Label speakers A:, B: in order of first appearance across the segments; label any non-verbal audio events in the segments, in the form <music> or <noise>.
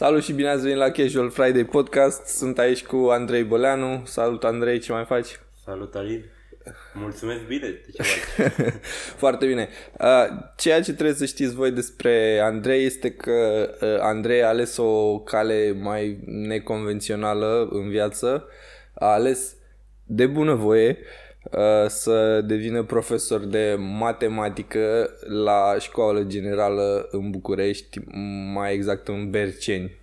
A: Salut și bine ați venit la Casual Friday Podcast. Sunt aici cu Andrei Băleanu. Salut Andrei, ce mai faci?
B: Salut Alin. Mulțumesc bine de ce faci. <laughs>
A: Foarte bine. Uh, ceea ce trebuie să știți voi despre Andrei este că uh, Andrei a ales o cale mai neconvențională în viață. A ales de bunăvoie uh, să devină profesor de matematică la școală generală în București, mai exact în Berceni.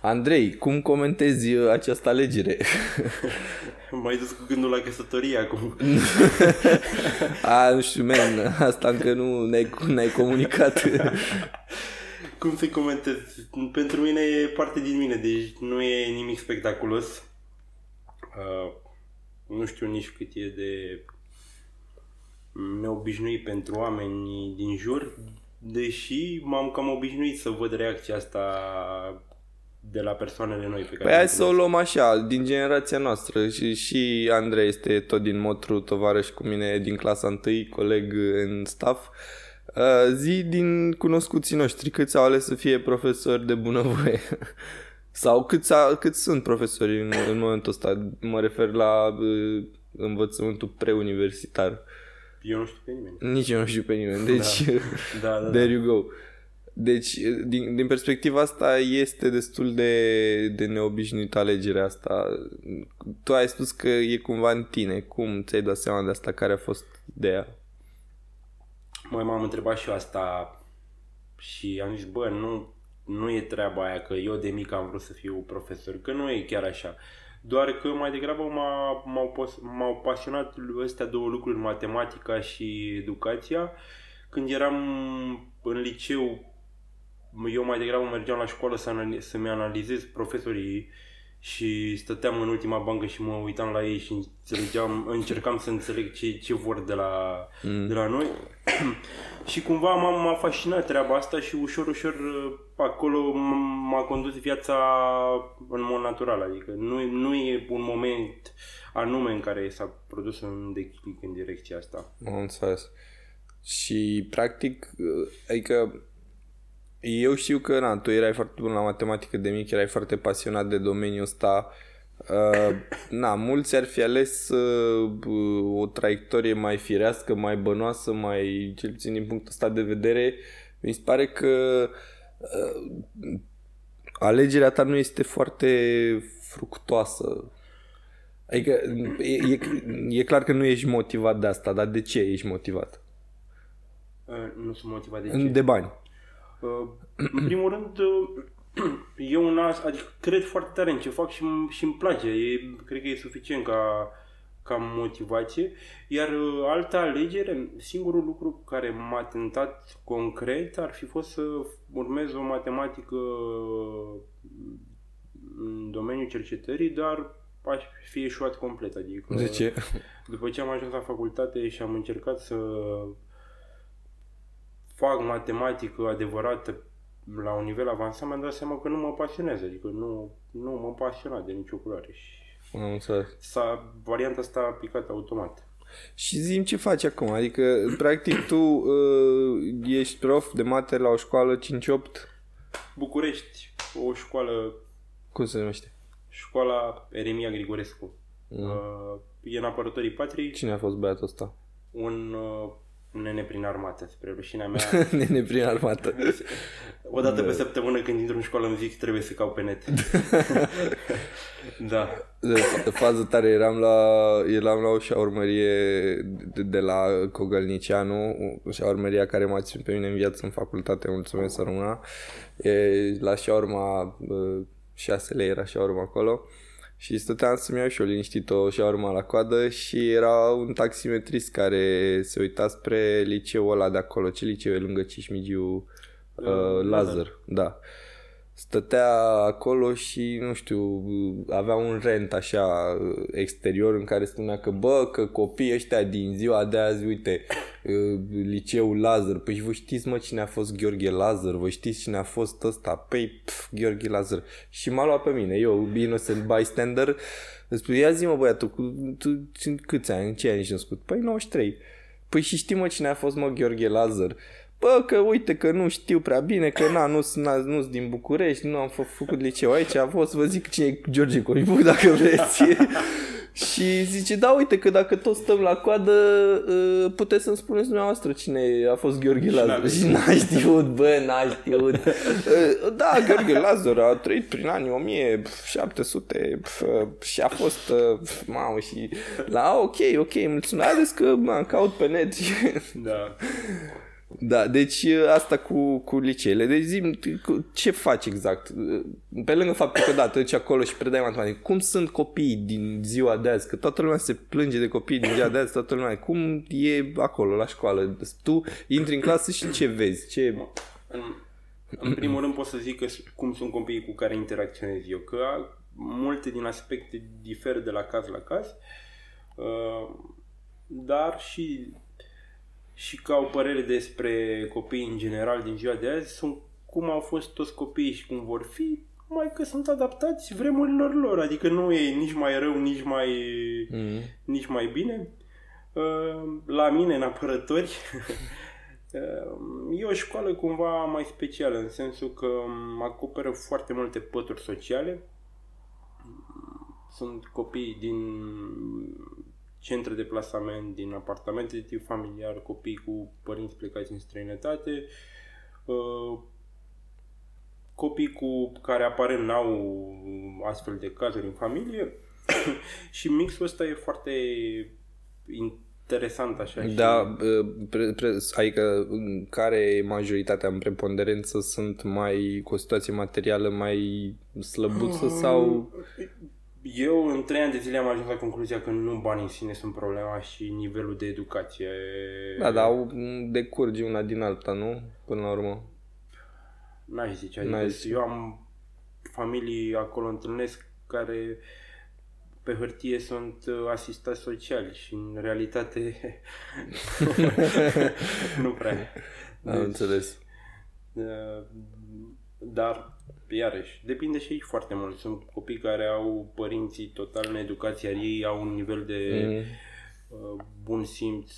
A: Andrei, cum comentezi această alegere? <laughs>
B: M-ai dus cu gândul la căsătorie acum. <laughs>
A: A, nu știu, man, asta încă nu ne-ai, ne-ai comunicat. <laughs>
B: Cum să comentez? Pentru mine e parte din mine, deci nu e nimic spectaculos. Uh, nu știu nici cât e de neobișnuit pentru oameni din jur, deși m-am cam obișnuit să văd reacția asta de la persoanele noi pe care
A: Păi hai să o luăm așa, din generația noastră și, și Andrei este tot din Motru, tovarăș cu mine din clasa 1, coleg în staff. Uh, zi din cunoscuții noștri, câți au ales să fie profesori de bunăvoie? <laughs> Sau câți, a, câți sunt profesori în, în momentul ăsta? Mă refer la uh, învățământul preuniversitar.
B: Eu nu știu pe nimeni.
A: Nici eu nu știu pe nimeni, deci
B: Da, <laughs> da, da.
A: there you go. Deci, din, din perspectiva asta, este destul de, de neobișnuită alegerea asta. Tu ai spus că e cumva în tine. Cum ți-ai dat seama de asta? Care a fost ideea?
B: Mai m-am întrebat și eu asta și am zis, bă, nu, nu e treaba aia că eu de mic am vrut să fiu profesor, că nu e chiar așa. Doar că mai degrabă m-a, m-au, pos- m-au pasionat astea două lucruri, matematica și educația. Când eram în liceu, eu mai degrabă mergeam la școală să anali- să-mi analizez profesorii și stăteam în ultima bancă și mă uitam la ei și înțelegeam, încercam să înțeleg ce, ce vor de la, mm. de la noi. <clears throat> și cumva m-a, m-a fascinat treaba asta și ușor, ușor acolo m- m-a condus viața în mod natural. Adică nu, nu e un moment anume în care s-a produs un declic în direcția asta.
A: Am înțeles. Și, practic, adică eu știu că, na, tu erai foarte bun la matematică de mic, erai foarte pasionat de domeniul ăsta. Uh, na, mulți ar fi ales uh, o traiectorie mai firească, mai bănoasă, mai, cel puțin din punctul ăsta de vedere. Mi se pare că uh, alegerea ta nu este foarte fructoasă. Adică e, e, e clar că nu ești motivat de asta, dar de ce ești motivat?
B: Uh, nu sunt motivat de ce?
A: De bani.
B: Uh, în <clears throat> primul rând, uh, <clears throat> eu un as, adică cred foarte tare în ce fac și, și îmi place. E, cred că e suficient ca, ca motivație. Iar uh, alta alegere, singurul lucru care m-a tentat concret ar fi fost să urmez o matematică în domeniul cercetării, dar aș fi eșuat complet. Adică,
A: De ce?
B: După ce am ajuns la facultate și am încercat să fac matematică adevărată la un nivel avansat, mi-am dat seama că nu mă pasionează, adică nu, nu mă pasiona de nicio culoare. Și
A: Am înțeles.
B: s-a, varianta asta a picat automat.
A: Și zim ce faci acum, adică practic tu uh, ești prof de mate la o școală 5-8,
B: București, o școală,
A: cum se numește?
B: școala Eremia Grigorescu. Mm. Uh, e în apărătorii patriei,
A: Cine a fost băiatul ăsta?
B: un, uh, un nene prin armată, spre rușinea mea. <laughs>
A: Nene prin armată.
B: O dată pe săptămână când intru în școală îmi zic trebuie să caut pe net. <laughs> da.
A: De fază tare, eram la, eram la o șaurmărie de, de la Cogălnicianu, o șaurmăria care m-a ținut pe mine în viață în facultate, mulțumesc să rămână. E, la șaurma, 6 lei era șaurma acolo. Și stăteam să-mi iau și eu liniștit o șaurma la coadă și era un taximetrist care se uita spre liceul ăla de acolo. Ce liceu e lângă Cismigiu? Uh, Lazar, da. Stătea acolo și, nu știu, avea un rent așa exterior în care spunea că, bă, că copiii ăștia din ziua de azi, uite, uh, liceul Lazar, păi și vă știți, mă, cine a fost Gheorghe Lazar, vă știți cine a fost ăsta, păi, pf, Gheorghe Lazar. Și m-a luat pe mine, eu, innocent bystander, îmi spune, ia zi, mă, băiatul, cu- tu tu câți ani, în ce ani ești născut? Păi, 93. Păi și știi, mă, cine a fost, mă, Gheorghe Lazar? Bă, că uite că nu știu prea bine, că na, nu sunt nu din București, nu am fă, făcut liceu aici, a fost, vă zic cine e George Coibu, <laughs> dacă vreți. <laughs> și zice, da, uite că dacă toți stăm la coadă, uh, puteți să-mi spuneți dumneavoastră cine a fost Gheorghe Lazar. Și n-a știut, bă, n-a știut. Uh, <laughs> da, Gheorghe Lazar a trăit prin anii 1700 și a fost, mamă, și la, ok, ok, mulțumesc, că m-am caut pe net.
B: Da.
A: Da, deci asta cu, cu liceele. Deci zi, ce faci exact? Pe lângă faptul că da, te duci acolo și predai matematică, cum sunt copiii din ziua de azi? Că toată lumea se plânge de copii din ziua de azi, toată lumea. Cum e acolo, la școală? Tu intri în clasă și ce vezi? Ce...
B: În, în primul rând pot să zic că cum sunt copiii cu care interacționez eu, că multe din aspecte diferă de la caz la caz, uh, dar și și ca o părere despre copii în general din ziua de azi sunt cum au fost toți copiii și cum vor fi, mai că sunt adaptați vremurilor lor, adică nu e nici mai rău, nici mai, mm. nici mai bine. Uh, la mine, în apărători, <laughs> uh, e o școală cumva mai specială, în sensul că acoperă foarte multe pături sociale. Sunt copii din centre de plasament, din apartamente de tip familiar, copii cu părinți plecați în străinătate, uh, copii cu care aparent n-au astfel de cazuri în familie <coughs> și mixul ăsta e foarte interesant așa.
A: Da, și... pre, pre, adică în care majoritatea în preponderență sunt mai cu o situație materială mai slăbuță sau
B: eu în trei ani de zile am ajuns la concluzia că nu banii în sine sunt problema și nivelul de educație.
A: Da, dar decurge una din alta, nu? Până la urmă.
B: N-aș zice, adică N-aș zice. eu am familii acolo întâlnesc care pe hârtie sunt uh, asistați sociali și în realitate <laughs> nu prea.
A: Am deci, înțeles.
B: Uh, dar iarăși, depinde și aici foarte mult. Sunt copii care au părinții total în educația ei, au un nivel de mm. uh, bun simț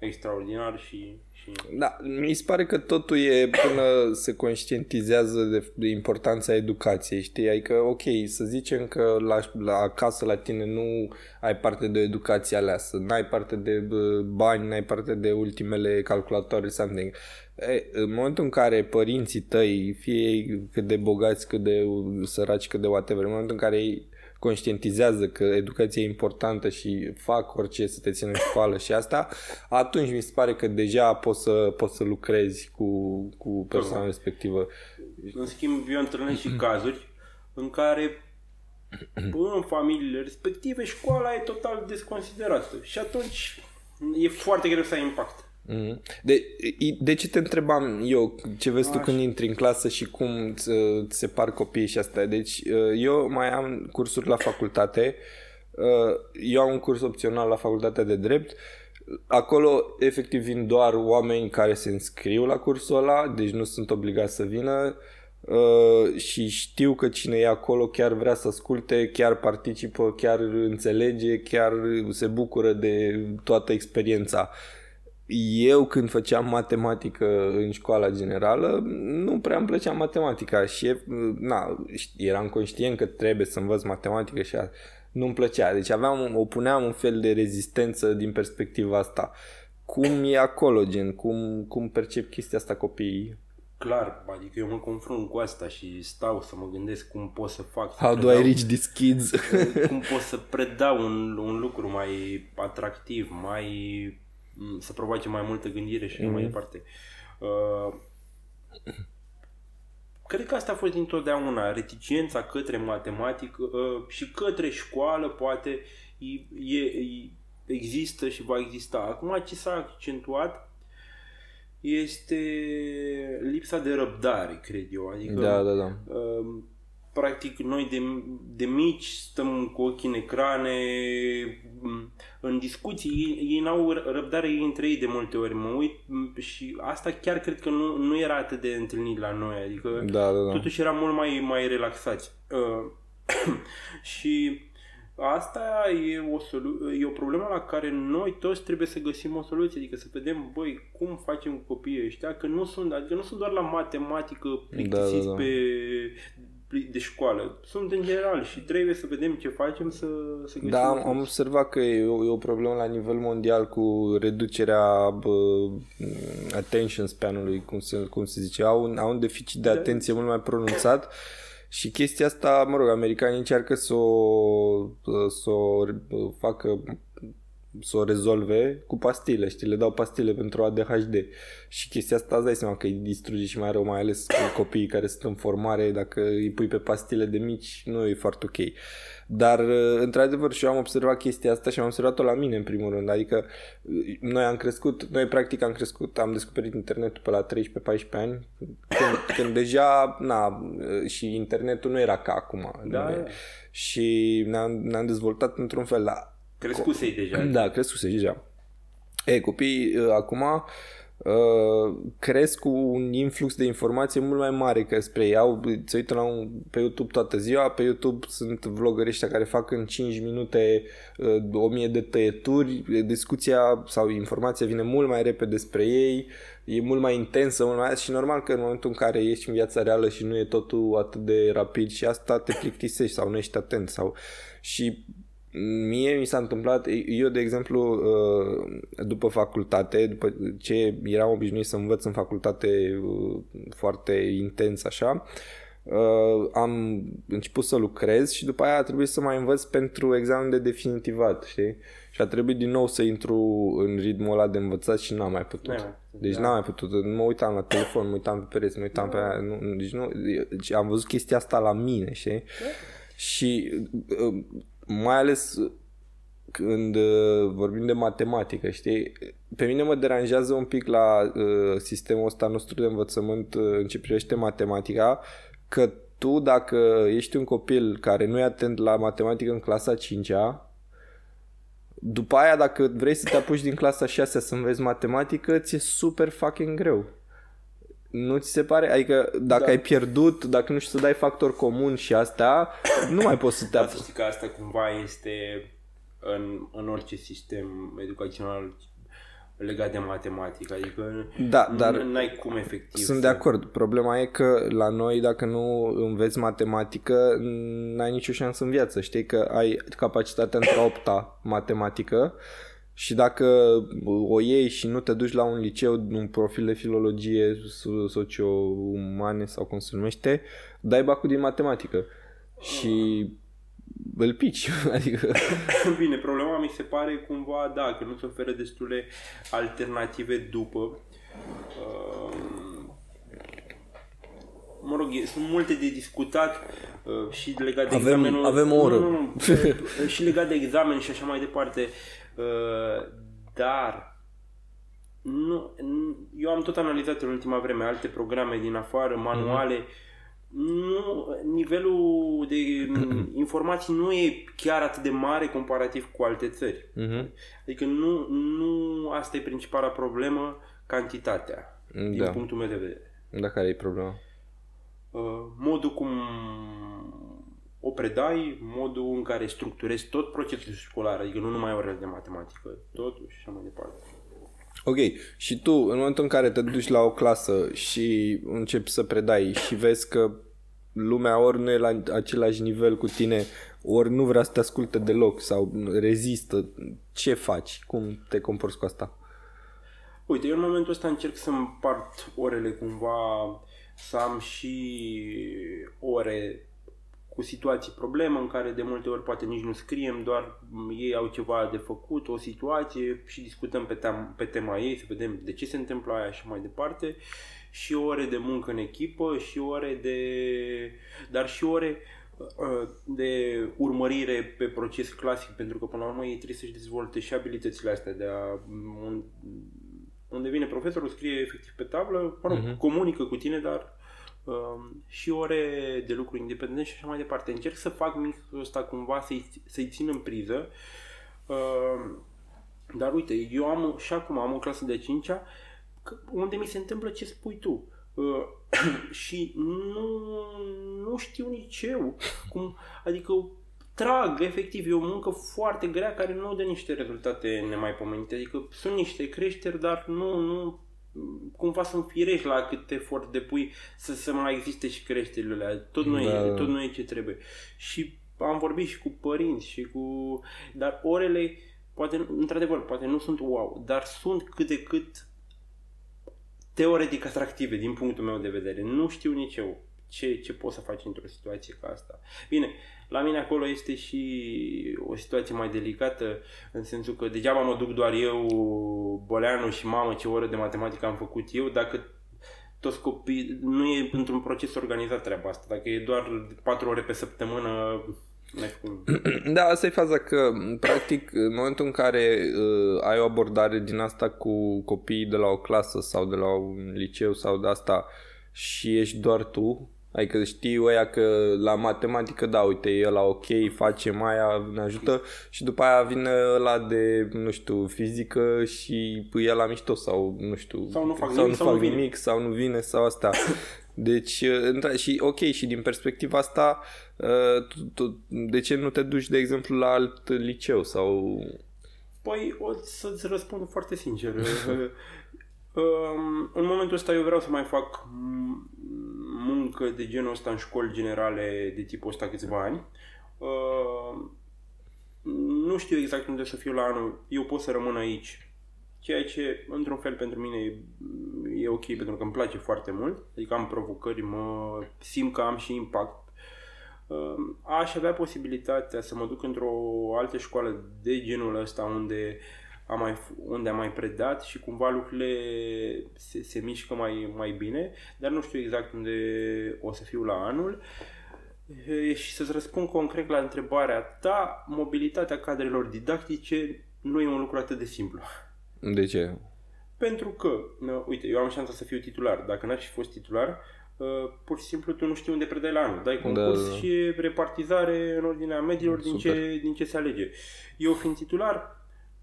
B: extraordinar și, și...
A: Da, mi se pare că totul e până se conștientizează de, de importanța educației, știi? Adică, ok, să zicem că la, la acasă la tine nu ai parte de o educație aleasă, n-ai parte de bani, n-ai parte de ultimele calculatoare, something. E, în momentul în care părinții tăi, fie cât de bogați, cât de săraci, cât de whatever, în momentul în care ei conștientizează că educația e importantă și fac orice să te țină în școală și asta, atunci mi se pare că deja poți să, poți să lucrezi cu, cu persoana respectivă.
B: În schimb, eu întâlnesc și cazuri în care în familiile respective școala e total desconsiderată și atunci e foarte greu să ai impact.
A: Mhm. De, de ce te întrebam eu ce vezi Așa. tu când intri în clasă și cum ți, se par copiii și astea? Deci uh, eu mai am cursuri la facultate, uh, eu am un curs opțional la facultatea de drept, acolo efectiv vin doar oameni care se înscriu la cursul ăla, deci nu sunt obligați să vină uh, și știu că cine e acolo chiar vrea să asculte, chiar participă, chiar înțelege, chiar se bucură de toată experiența eu când făceam matematică în școala generală, nu prea îmi plăcea matematica și na, eram conștient că trebuie să învăț matematică și nu-mi plăcea. Deci aveam, o puneam un fel de rezistență din perspectiva asta. Cum e acolo, gen? Cum, cum percep chestia asta copiii?
B: Clar, adică eu mă confrunt cu asta și stau să mă gândesc cum pot să fac.
A: How
B: să
A: do I reach these kids? <laughs>
B: cum pot să predau un, un lucru mai atractiv, mai să provoace mai multă gândire și mm-hmm. mai mhm. departe. Uh, cred că asta a fost dintotdeauna, reticența către matematică uh, și către școală, poate, e, e, există și va exista. Acum ce s-a accentuat este lipsa de răbdare, cred eu. Adică,
A: da, da, da. Uh,
B: practic noi de, de mici stăm cu ochii în ecrane, în discuții, ei, ei n-au răbdare ei între ei de multe ori, mă uit și asta chiar cred că nu, nu era atât de întâlnit la noi, adică
A: da, da, da.
B: totuși era mult mai, mai relaxați. Uh, <clears throat> și asta e o, solu- e o problemă la care noi toți trebuie să găsim o soluție, adică să vedem, băi, cum facem cu copiii ăștia, că nu sunt, adică nu sunt doar la matematică plictisiți da, da, da. pe de școală. Sunt în general și trebuie să vedem ce facem să, să găsim.
A: Da, am, am observat că e o, e o problemă la nivel mondial cu reducerea bă, attention span-ului, cum se, cum se zice. Au un, au un deficit de da. atenție mult mai pronunțat și chestia asta, mă rog, americanii încearcă să o, să o facă să o rezolve cu pastile, știi, le dau pastile pentru ADHD și chestia asta îți dai seama că îi distruge și mai rău, mai ales cu copiii care sunt în formare, dacă îi pui pe pastile de mici, nu e foarte ok. Dar, într-adevăr, și eu am observat chestia asta și am observat-o la mine, în primul rând, adică noi am crescut, noi practic am crescut, am descoperit internetul pe la 13-14 ani, când, <laughs> când deja, na, și internetul nu era ca acum.
B: Da,
A: și ne-am, ne-am dezvoltat într-un fel, dar
B: Crescusei deja.
A: Da, crescusei deja. E, copiii uh, acum uh, cresc cu un influx de informație mult mai mare că spre ei. Au, se uită la un, pe YouTube toată ziua, pe YouTube sunt vloggeri ăștia care fac în 5 minute uh, 1000 de tăieturi, discuția sau informația vine mult mai repede spre ei, e mult mai intensă mult mai... și normal că în momentul în care ești în viața reală și nu e totul atât de rapid și asta te plictisești sau nu ești atent sau și Mie mi s-a întâmplat, eu de exemplu, uh, după facultate, după ce eram obișnuit să învăț în facultate uh, foarte intens așa, uh, am început să lucrez și după aia a trebuit să mai învăț pentru examen de definitivat, știi? Și a trebuit din nou să intru în ritmul ăla de învățat și n-am mai putut. Da, deci da. n-am mai putut. Mă uitam la telefon, mă uitam pe pereți, mă uitam da. pe aia. Nu, deci nu, deci am văzut chestia asta la mine, știi? Da. Și mai ales când uh, vorbim de matematică, știi, pe mine mă deranjează un pic la uh, sistemul ăsta nostru de învățământ uh, în ce privește matematica, că tu dacă ești un copil care nu e atent la matematică în clasa 5-a, după aia dacă vrei să te apuci din clasa 6 să înveți matematică, ți-e super fucking greu. Nu ți se pare? Adică dacă da. ai pierdut, dacă nu știu să dai factor comun și astea, nu mai poți să te
B: apuci. știi că asta cumva este în, în orice sistem educațional legat de matematică, adică
A: da, dar
B: n-ai cum efectiv.
A: Sunt să... de acord. Problema e că la noi dacă nu înveți matematică, n-ai nicio șansă în viață. Știi că ai capacitatea într-a opta matematică și dacă o iei și nu te duci la un liceu, un profil de filologie socio-umane sau cum se numește, dai bacul din matematică. Și îl pici. <laughs> Adică... <coughs>
B: Bine, problema mi se pare cumva, da, că nu se oferă destule alternative după. Uh, mă rog, sunt multe de discutat uh, și legat de
A: avem,
B: examenul...
A: Avem o oră. Nu,
B: nu, nu, <laughs> și legat de examen și așa mai departe. Uh, dar nu, eu am tot analizat în ultima vreme alte programe din afară, manuale. Mm-hmm. Nu, nivelul de <clears throat> informații nu e chiar atât de mare comparativ cu alte țări. Mm-hmm. Adică nu, nu asta e principala problemă, cantitatea, da. din punctul meu de vedere.
A: Da, care e problema?
B: Uh, modul cum o predai, modul în care structurezi tot procesul școlar, adică nu numai orele de matematică, totul și așa mai departe.
A: Ok, și tu, în momentul în care te duci la o clasă și începi să predai și vezi că lumea ori nu e la același nivel cu tine, ori nu vrea să te asculte deloc sau rezistă, ce faci? Cum te comporți cu asta?
B: Uite, eu în momentul ăsta încerc să împart orele cumva, să am și ore cu situații problemă în care de multe ori poate nici nu scriem, doar ei au ceva de făcut, o situație și discutăm pe, tem- pe tema ei, să vedem de ce se întâmplă aia și mai departe și ore de muncă în echipă și ore de... dar și ore uh, de urmărire pe proces clasic, pentru că până la urmă ei trebuie să-și dezvolte și abilitățile astea de a unde vine profesorul, scrie efectiv pe tablă, mă rog, uh-huh. comunică cu tine, dar Um, și ore de lucru independent și așa mai departe. Încerc să fac mixul ăsta cumva să-i, să-i țin în priză. Uh, dar uite, eu am și acum am o clasă de 5 unde mi se întâmplă ce spui tu. Uh, <clears throat> și nu, nu știu nici eu cum, adică trag, efectiv, e o muncă foarte grea care nu dă niște rezultate nemaipomenite. Adică sunt niște creșteri, dar nu, nu cumva sunt firești la cât efort depui să, să mai existe și creșterile alea. Tot nu, da. e, tot nu e ce trebuie. Și am vorbit și cu părinți și cu... Dar orele, poate, într-adevăr, poate nu sunt wow, dar sunt cât de cât teoretic atractive din punctul meu de vedere. Nu știu nici eu ce, ce poți să faci într-o situație ca asta. Bine, la mine acolo este și o situație mai delicată, în sensul că degeaba mă duc doar eu, Boleanu și mamă, ce oră de matematică am făcut eu, dacă toți copii, nu e într-un proces organizat treaba asta. Dacă e doar 4 ore pe săptămână, <clears throat>
A: da, asta e faza că, practic, în momentul în care uh, ai o abordare din asta cu copiii de la o clasă sau de la un liceu sau de asta și ești doar tu, Adică știi ăia că la matematică, da, uite, e la ok, face Maia, ne ajută și după aia vine la de, nu știu, fizică și pui el la mișto sau, nu știu,
B: sau nu fac
A: sau
B: nimic,
A: nu
B: sau
A: fac
B: nu vine.
A: nimic sau nu vine sau asta. <coughs> Deci, și ok, și din perspectiva asta, tu, tu, de ce nu te duci, de exemplu, la alt liceu sau...
B: Păi, o să-ți răspund foarte sincer. <laughs> în momentul ăsta eu vreau să mai fac muncă de genul ăsta în școli generale de tipul ăsta câțiva ani. Nu știu exact unde să fiu la anul. Eu pot să rămân aici. Ceea ce, într-un fel, pentru mine e ok, pentru că îmi place foarte mult. Adică am provocări, mă simt că am și impact. Aș avea posibilitatea să mă duc într-o altă școală de genul ăsta unde am mai, unde am mai predat și cumva lucrurile se, se mișcă mai, mai bine, dar nu știu exact unde o să fiu la anul. E, și să-ți răspund concret la întrebarea ta, mobilitatea cadrelor didactice nu e un lucru atât de simplu.
A: De ce?
B: Pentru că, uite, eu am șansa să fiu titular. Dacă n-aș fi fost titular, uh, pur și simplu tu nu știi unde predai la anul. Dai
A: Da,
B: concurs
A: da.
B: și repartizare în ordinea mediilor din
A: Super.
B: ce, din ce se alege. Eu fiind titular,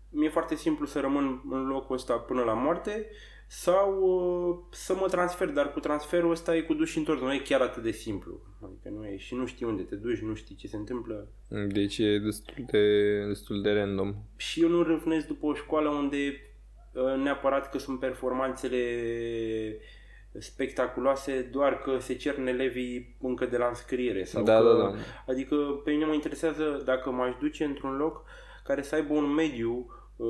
B: mi-e foarte simplu să rămân în locul ăsta până la moarte sau uh, să mă transfer, dar cu transferul ăsta e cu duș și întors, nu e chiar atât de simplu. Adică nu e și nu știi unde te duci, nu știi ce se întâmplă.
A: Deci e destul de, destul de random.
B: Și eu nu râvnesc după o școală unde uh, neapărat că sunt performanțele spectaculoase doar că se cern elevii încă de la înscriere. Sau
A: Da,
B: că,
A: da, da.
B: Adică pe mine mă interesează dacă m-aș duce într-un loc care să aibă un mediu uh,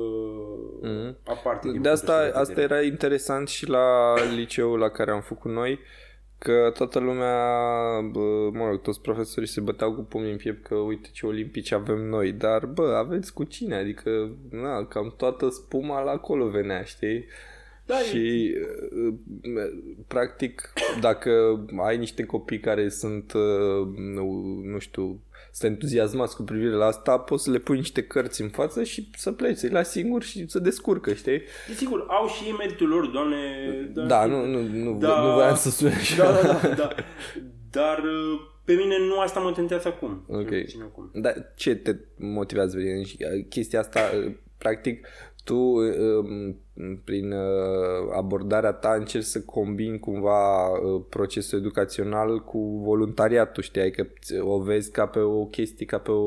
A: Mhm.
B: aparte. din
A: De asta,
B: punctul ăsta de
A: asta
B: vedere.
A: era interesant și la liceul la care am făcut noi, că toată lumea, bă, mă rog, toți profesorii se băteau cu pumnii în piept că uite ce olimpici avem noi, dar bă, aveți cu cine? Adică, na, cam toată spuma la acolo venea, știi?
B: Da,
A: și uh, practic dacă ai niște copii care sunt uh, nu, nu știu sunt entuziasmați cu privire la asta poți să le pui niște cărți în față și să pleci, să-i lași singur și să descurcă, știi?
B: Desigur, au și ei meritul lor, doamne.
A: Da, nu, nu, nu,
B: Da.
A: nu voiam să sune așa.
B: Da, da, da, da. Dar uh, pe mine nu asta mă tentează acum.
A: Ok.
B: cel puțin acum.
A: Dar ce te motivează pe tine? Și, uh, Chestia asta, uh, practic, tu um, prin uh, abordarea ta încerci să combini cumva uh, procesul educațional cu voluntariatul, știi? Adică o vezi ca pe o chestie, ca pe o...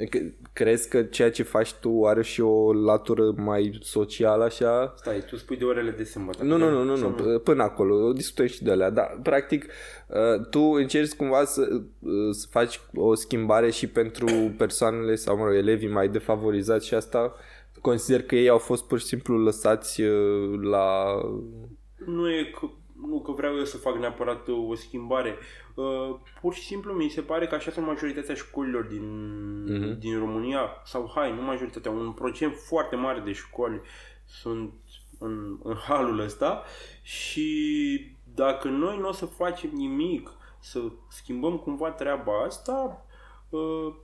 A: um, că- Crezi că ceea ce faci tu are și o latură mai socială așa?
B: Stai, tu spui de orele de sâmbătă.
A: Nu, nu, nu, nu,
B: Sau
A: nu, până acolo, discutăm și de alea, dar practic uh, tu încerci cumva să, uh, să faci o schimbare și pentru persoanele sau, mă rog, elevii mai defavorizați și asta consider că ei au fost pur și simplu lăsați uh, la...
B: Nu e că, nu că vreau eu să fac neapărat uh, o schimbare. Uh, pur și simplu mi se pare că așa sunt majoritatea școlilor din,
A: Mhm.
B: din România, sau hai, nu majoritatea, un procent foarte mare de școli sunt în, în halul ăsta și dacă noi nu o să facem nimic să schimbăm cumva treaba asta, uh,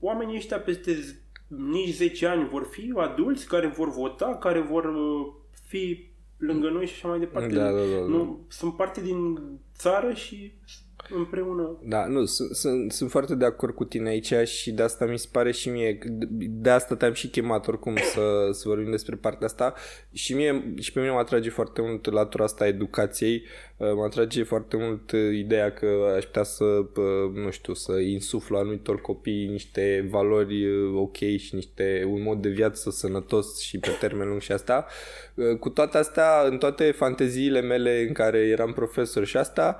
B: oamenii ăștia peste z- nici 10 ani vor fi adulți care vor vota, care vor uh, fi lângă noi și așa mai departe.
A: Da, da, da, da.
B: Nu, sunt parte din țară și împreună.
A: Da, nu, sunt, sunt, sunt foarte de acord cu tine aici și de asta mi se pare și mie, de asta te-am și chemat oricum să, să vorbim despre partea asta și mie și pe mine mă atrage foarte mult latura asta a educației, uh, mă atrage foarte mult uh, ideea că aș putea să, uh, nu știu, să insuflu anumitor copii niște valori ok și niște, un mod de viață sănătos și pe termen lung și asta. Cu toate astea, în toate fanteziile mele în care eram profesor și asta,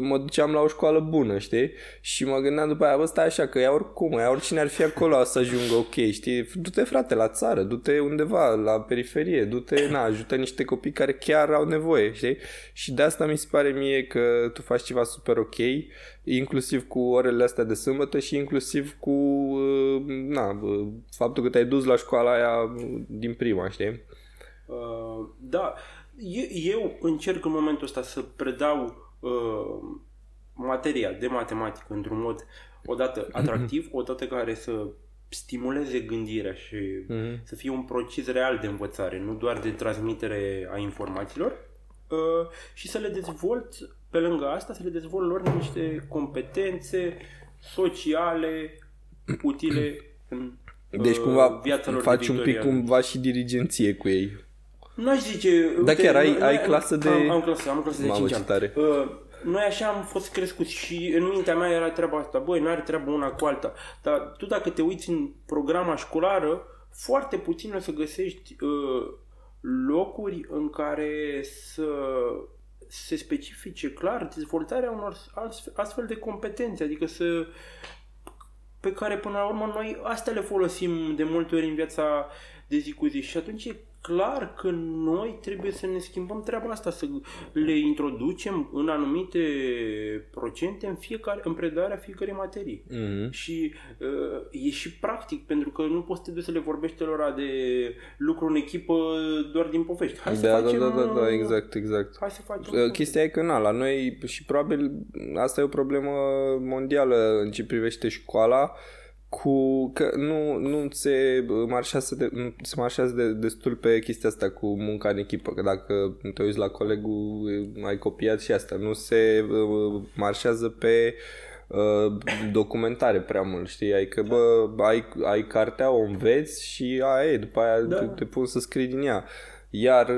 A: mă duceam la o școală bună, știi? Și mă gândeam după aia, bă, stai așa, că ea oricum, ea oricine ar fi acolo să ajungă ok, știi? Du-te, frate, la țară, du-te undeva, la periferie, du-te, na, ajută niște copii care chiar au nevoie, știi? Și de asta mi se pare mie că tu faci ceva super ok, inclusiv cu orele astea de sâmbătă și inclusiv cu, uh, na, faptul că te-ai dus la școala aia din prima, știi?
B: Uh, da, eu încerc în momentul ăsta să predau uh, materia de matematică într-un mod odată <clears throat> atractiv, odată care să stimuleze gândirea și mm-hmm. să fie un proces real de învățare, nu doar de transmitere a informațiilor uh, și să le dezvolt pe lângă asta, să le dezvolt lor niște competențe sociale utile în
A: deci cumva viața lor faci un pic cumva și dirigenție cu ei.
B: Nu aș zice...
A: Da, chiar ai, ai clasă de...
B: Am, am clasă, am clasă de Mamă, 5 ani. Uh, noi așa am fost crescuți și în mintea mea era treaba asta. Băi, n-are treabă una cu alta. Dar tu dacă te uiți în programa școlară, foarte puțin o să găsești uh, locuri în care să se specifice clar dezvoltarea unor astfel de competențe, adică să pe care până la urmă noi astea le folosim de multe ori în viața de zi cu zi și atunci e clar că noi trebuie să ne schimbăm treaba asta, să le introducem în anumite procente în, fiecare, în predarea fiecarei materii. Mm-hmm. Și uh, e și practic, pentru că nu poți să te duci să le vorbești lor de lucru în echipă doar din povești. Hai să
A: da,
B: facem...
A: Da, da, da, da, exact, exact.
B: Hai să facem...
A: Uh, chestia e că, na, la noi și probabil asta e o problemă mondială în ce privește școala, cu că nu, nu se marșează, de, nu se marșează de, destul pe chestia asta cu munca în echipă, că dacă te uiți la colegul, ai copiat și asta, nu se uh, marșează pe uh, documentare prea mult, știi? Ai că, bă, ai, ai cartea, o înveți și aia e, după aia da. te, te pun să scrii din ea iar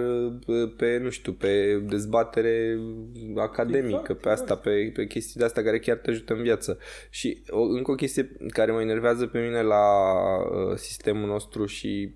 A: pe, nu știu, pe dezbatere academică, exact, pe asta, exact. pe, pe chestii de astea care chiar te ajută în viață. Și o, încă o chestie care mă enervează pe mine la uh, sistemul nostru și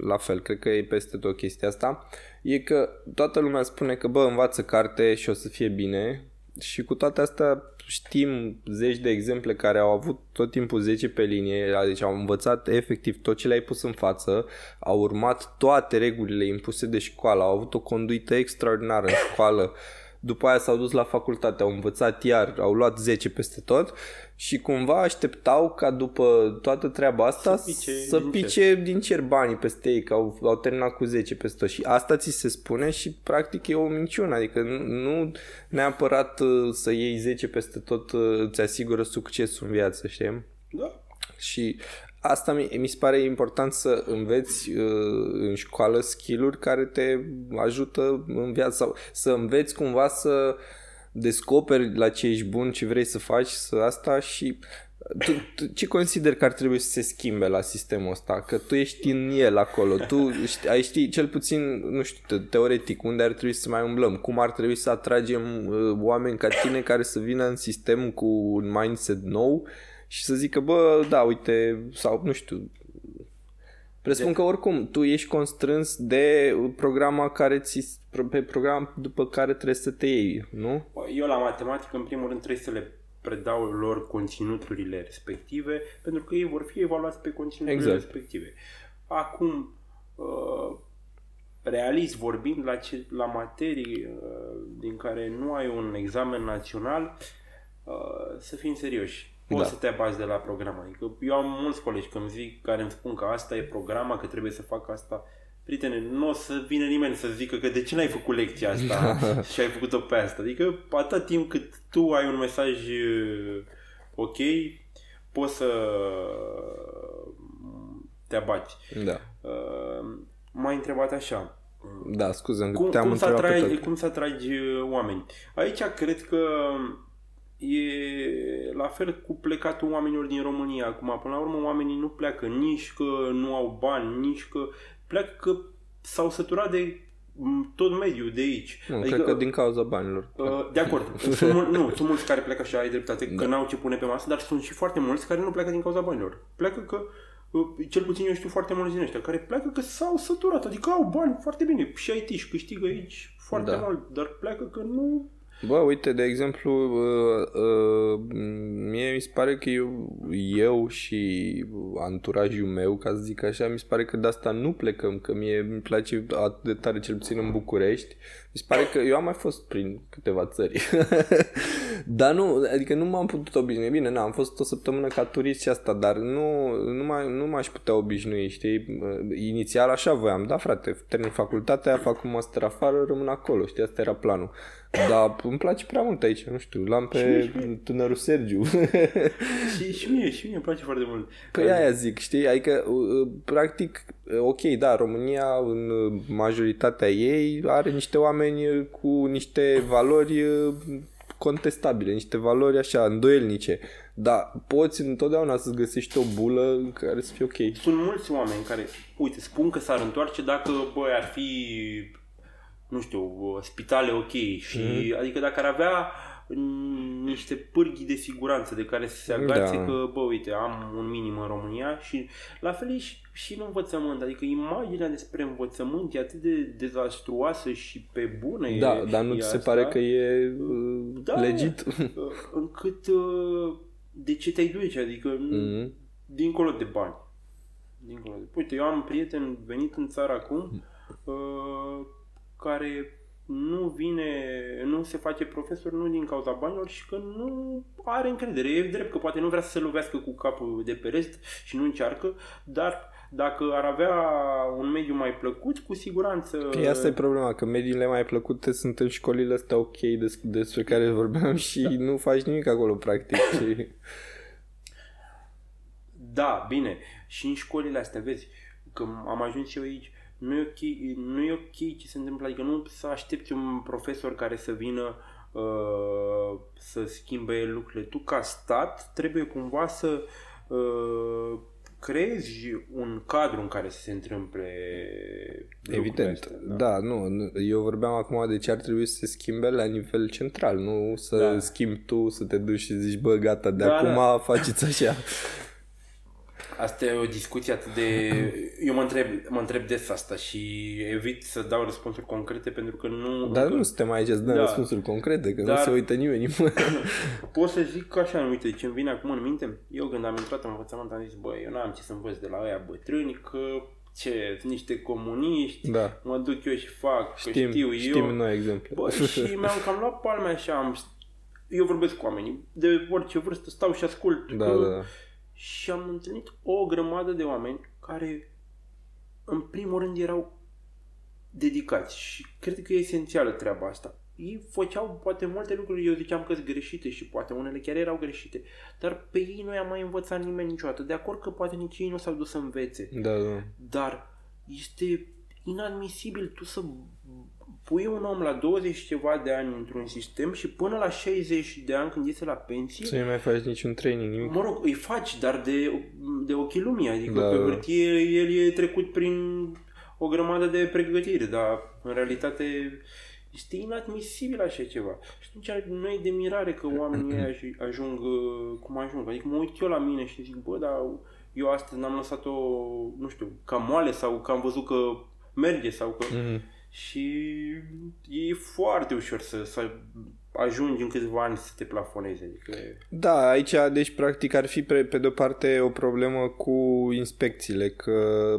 A: la fel, cred că e peste tot chestia asta, e că toată lumea spune că, bă, învață carte și o să fie bine și cu toate astea știm zeci de exemple care au avut tot timpul 10 pe linie, deci au învățat efectiv tot ce le-ai pus în față, au urmat toate regulile impuse de școală, au avut o conduită extraordinară în școală, după aia s-au dus la facultate, au învățat iar, au luat 10 peste tot și cumva așteptau ca după toată treaba asta să pice, să din, pice cer. din cer banii peste ei, că au, au terminat cu 10 peste tot și asta ți se spune și practic e o minciună, adică nu, nu neapărat uh, să iei 10 peste tot uh, îți asigură succesul în viață, știi?
B: Da.
A: Și asta mi, mi se pare important să înveți uh, în școală skill-uri care te ajută în viață sau să înveți cumva să descoperi la ce ești bun, ce vrei să faci, să asta și tu, tu, ce consider că ar trebui să se schimbe la sistemul ăsta? Că tu ești în el acolo, tu știi, ai ști cel puțin, nu știu, teoretic, unde ar trebui să mai umblăm, cum ar trebui să atragem uh, oameni ca tine care să vină în sistem cu un mindset nou și să zică, bă, da, uite, sau nu știu, Presupun că oricum tu ești constrâns de programa care ți, pe program după care trebuie să te iei, nu?
B: Eu la matematică în primul rând trebuie să le predau lor conținuturile respective pentru că ei vor fi evaluați pe conținuturile exact. respective. Acum, uh, realist vorbind, la, ce, la materii uh, din care nu ai un examen național, uh, să fim serioși poți da. să te abazi de la program. Adică eu am mulți colegi când zic, care îmi spun că asta e programa, că trebuie să fac asta. Prietene, nu o să vină nimeni să zică că de ce n-ai făcut lecția asta <laughs> și ai făcut-o pe asta. Adică atât timp cât tu ai un mesaj uh, ok, poți să te abați.
A: Da.
B: Uh, m-ai întrebat așa.
A: Da, scuze,
B: cum,
A: te-am
B: cum să, atragi, cum să atragi oameni? Aici cred că e la fel cu plecatul oamenilor din România. Acum, până la urmă, oamenii nu pleacă nici că nu au bani, nici că pleacă că s-au săturat de m, tot mediul de aici.
A: Nu, adică, cred că din cauza banilor.
B: Uh, de acord. <laughs> sunt mul- nu, sunt mulți care pleacă așa, ai dreptate, că
A: Da.
B: n-au ce pune pe masă, dar sunt și foarte mulți care nu pleacă din cauza banilor. Pleacă că uh, cel puțin eu știu foarte mulți din ăștia care pleacă că s-au săturat, adică au bani foarte bine și IT și câștigă aici foarte
A: Da.
B: mult, dar pleacă că nu
A: Bă, uite, de exemplu, uh, uh, mie mi se pare că eu, eu și anturajul meu, ca să zic așa, mi se pare că de asta nu plecăm, că mie îmi place atât de tare, cel puțin în București. Mi se pare că eu am mai fost prin câteva țări. <laughs> dar nu, adică nu m-am putut obișnui. Bine, na, am fost o săptămână ca turist și asta, dar nu, nu, mai, nu m-aș putea obișnui, știi? Uh, Inițial așa voiam, da, frate, termin facultatea, fac un master afară, rămân acolo, știi? Asta era planul. Dar îmi place prea mult aici, nu știu, l-am pe tânărul Sergiu.
B: și, și mie, și mie îmi place foarte mult.
A: Păi aia zic, știi? Adică, uh, practic, uh, ok, da, România în uh, majoritatea ei are niște oameni uh, cu niște valori uh, contestabile, niște valori așa, îndoielnice. Dar poți întotdeauna să-ți găsești o bulă în care să fie ok.
B: Sunt mulți oameni care, uite, spun că s-ar întoarce dacă, bă, ar fi, nu știu, spitale ok și,
A: Mhm.
B: adică dacă ar avea mm, niște pârghii de siguranță de care să se agațe
A: Da.
B: că, bă, uite, am un minim în România și la fel e și, și în învățământ, adică imaginea despre învățământ e atât de dezastruoasă și pe bune
A: Da,
B: e,
A: dar nu
B: e
A: ți se
B: asta.
A: pare că e uh,
B: Da.
A: legit?
B: Uh, încât uh, de ce te-ai duce, adică
A: Mhm.
B: dincolo de bani. Dincolo de... Uite, eu am un prieten venit în țară acum uh, care nu vine, nu se face profesor nu din cauza banilor și că nu are încredere. E drept că poate nu vrea să se lovească cu capul de perest și nu încearcă, dar dacă ar avea un mediu mai plăcut, cu siguranță...
A: Păi asta e problema, că mediile mai plăcute sunt în școlile astea ok des- despre care <laughs> vorbeam și nu faci nimic acolo, practic. Și...
B: Da, bine. Și în școlile astea, vezi, că am ajuns eu aici, nu e ok, nu e ok ce se întâmplă, adică nu să aștepți un profesor care să vină uh, să schimbe lucrurile. Tu ca stat trebuie cumva să uh, creezi un cadru în care să se întâmple lucrurile
A: Evident,
B: astea,
A: da. da, nu, nu, eu vorbeam acum de ce ar trebui să se schimbe la nivel central, nu să
B: Da.
A: schimbi tu, să te duci și zici, bă, gata, de
B: Da,
A: acum
B: da.
A: faceți așa. <laughs>
B: Asta e o discuție atât de... <clears throat> Eu mă întreb, mă întreb des asta și evit să dau răspunsuri concrete pentru că nu...
A: Dar
B: încă-
A: nu suntem aici să dăm
B: Da.
A: răspunsuri concrete, că nu
B: Dar-
A: se uită nimeni. <clears throat>
B: Pot să zic că așa, uite, ce îmi vine acum în minte, eu când am intrat în învățământ am zis, bă, eu n-am ce să învăț de la ăia bătrâni, că ce, sunt niște comuniști,
A: da,
B: mă duc eu și fac, că
A: știm,
B: știu
A: știm
B: eu.
A: noi exemple.
B: Bă, și <laughs> mi-am cam luat palme așa, am, eu vorbesc cu oamenii, de orice vârstă stau și ascult.
A: da,
B: că,
A: da, da.
B: Și am întâlnit o grămadă de oameni care, în primul rând, erau dedicați și cred că e esențială treaba asta. Ei făceau poate multe lucruri, eu ziceam că sunt greșite și poate unele chiar erau greșite, dar pe ei nu i-a mai învățat nimeni niciodată. De acord că poate nici ei nu s-au dus să învețe,
A: Da, da.
B: dar este inadmisibil tu să pui un om la 20 și ceva de ani într-un sistem și până la 60 de ani când iese la pensie,
A: Să nu mai faci niciun training, nimic.
B: Mă rog, îi faci, dar de, de ochii lumii. Adică
A: Da,
B: pe
A: da.
B: hârtie el e trecut prin o grămadă de pregătire, dar în realitate este inadmisibil așa ceva. Și atunci nu e de mirare că oamenii <clears throat> ăia aj- ajung uh, cum ajung. Adică mă uit eu la mine și zic, bă, dar eu astăzi n-am lăsat-o, nu știu, ca moale sau că am văzut că merge sau că...
A: Mhm.
B: Și e foarte ușor să, să ajungi în câțiva ani să te plafonezi. Adică...
A: Da, aici, deci, practic, ar fi pe, pe de-o parte o problemă cu inspecțiile, că,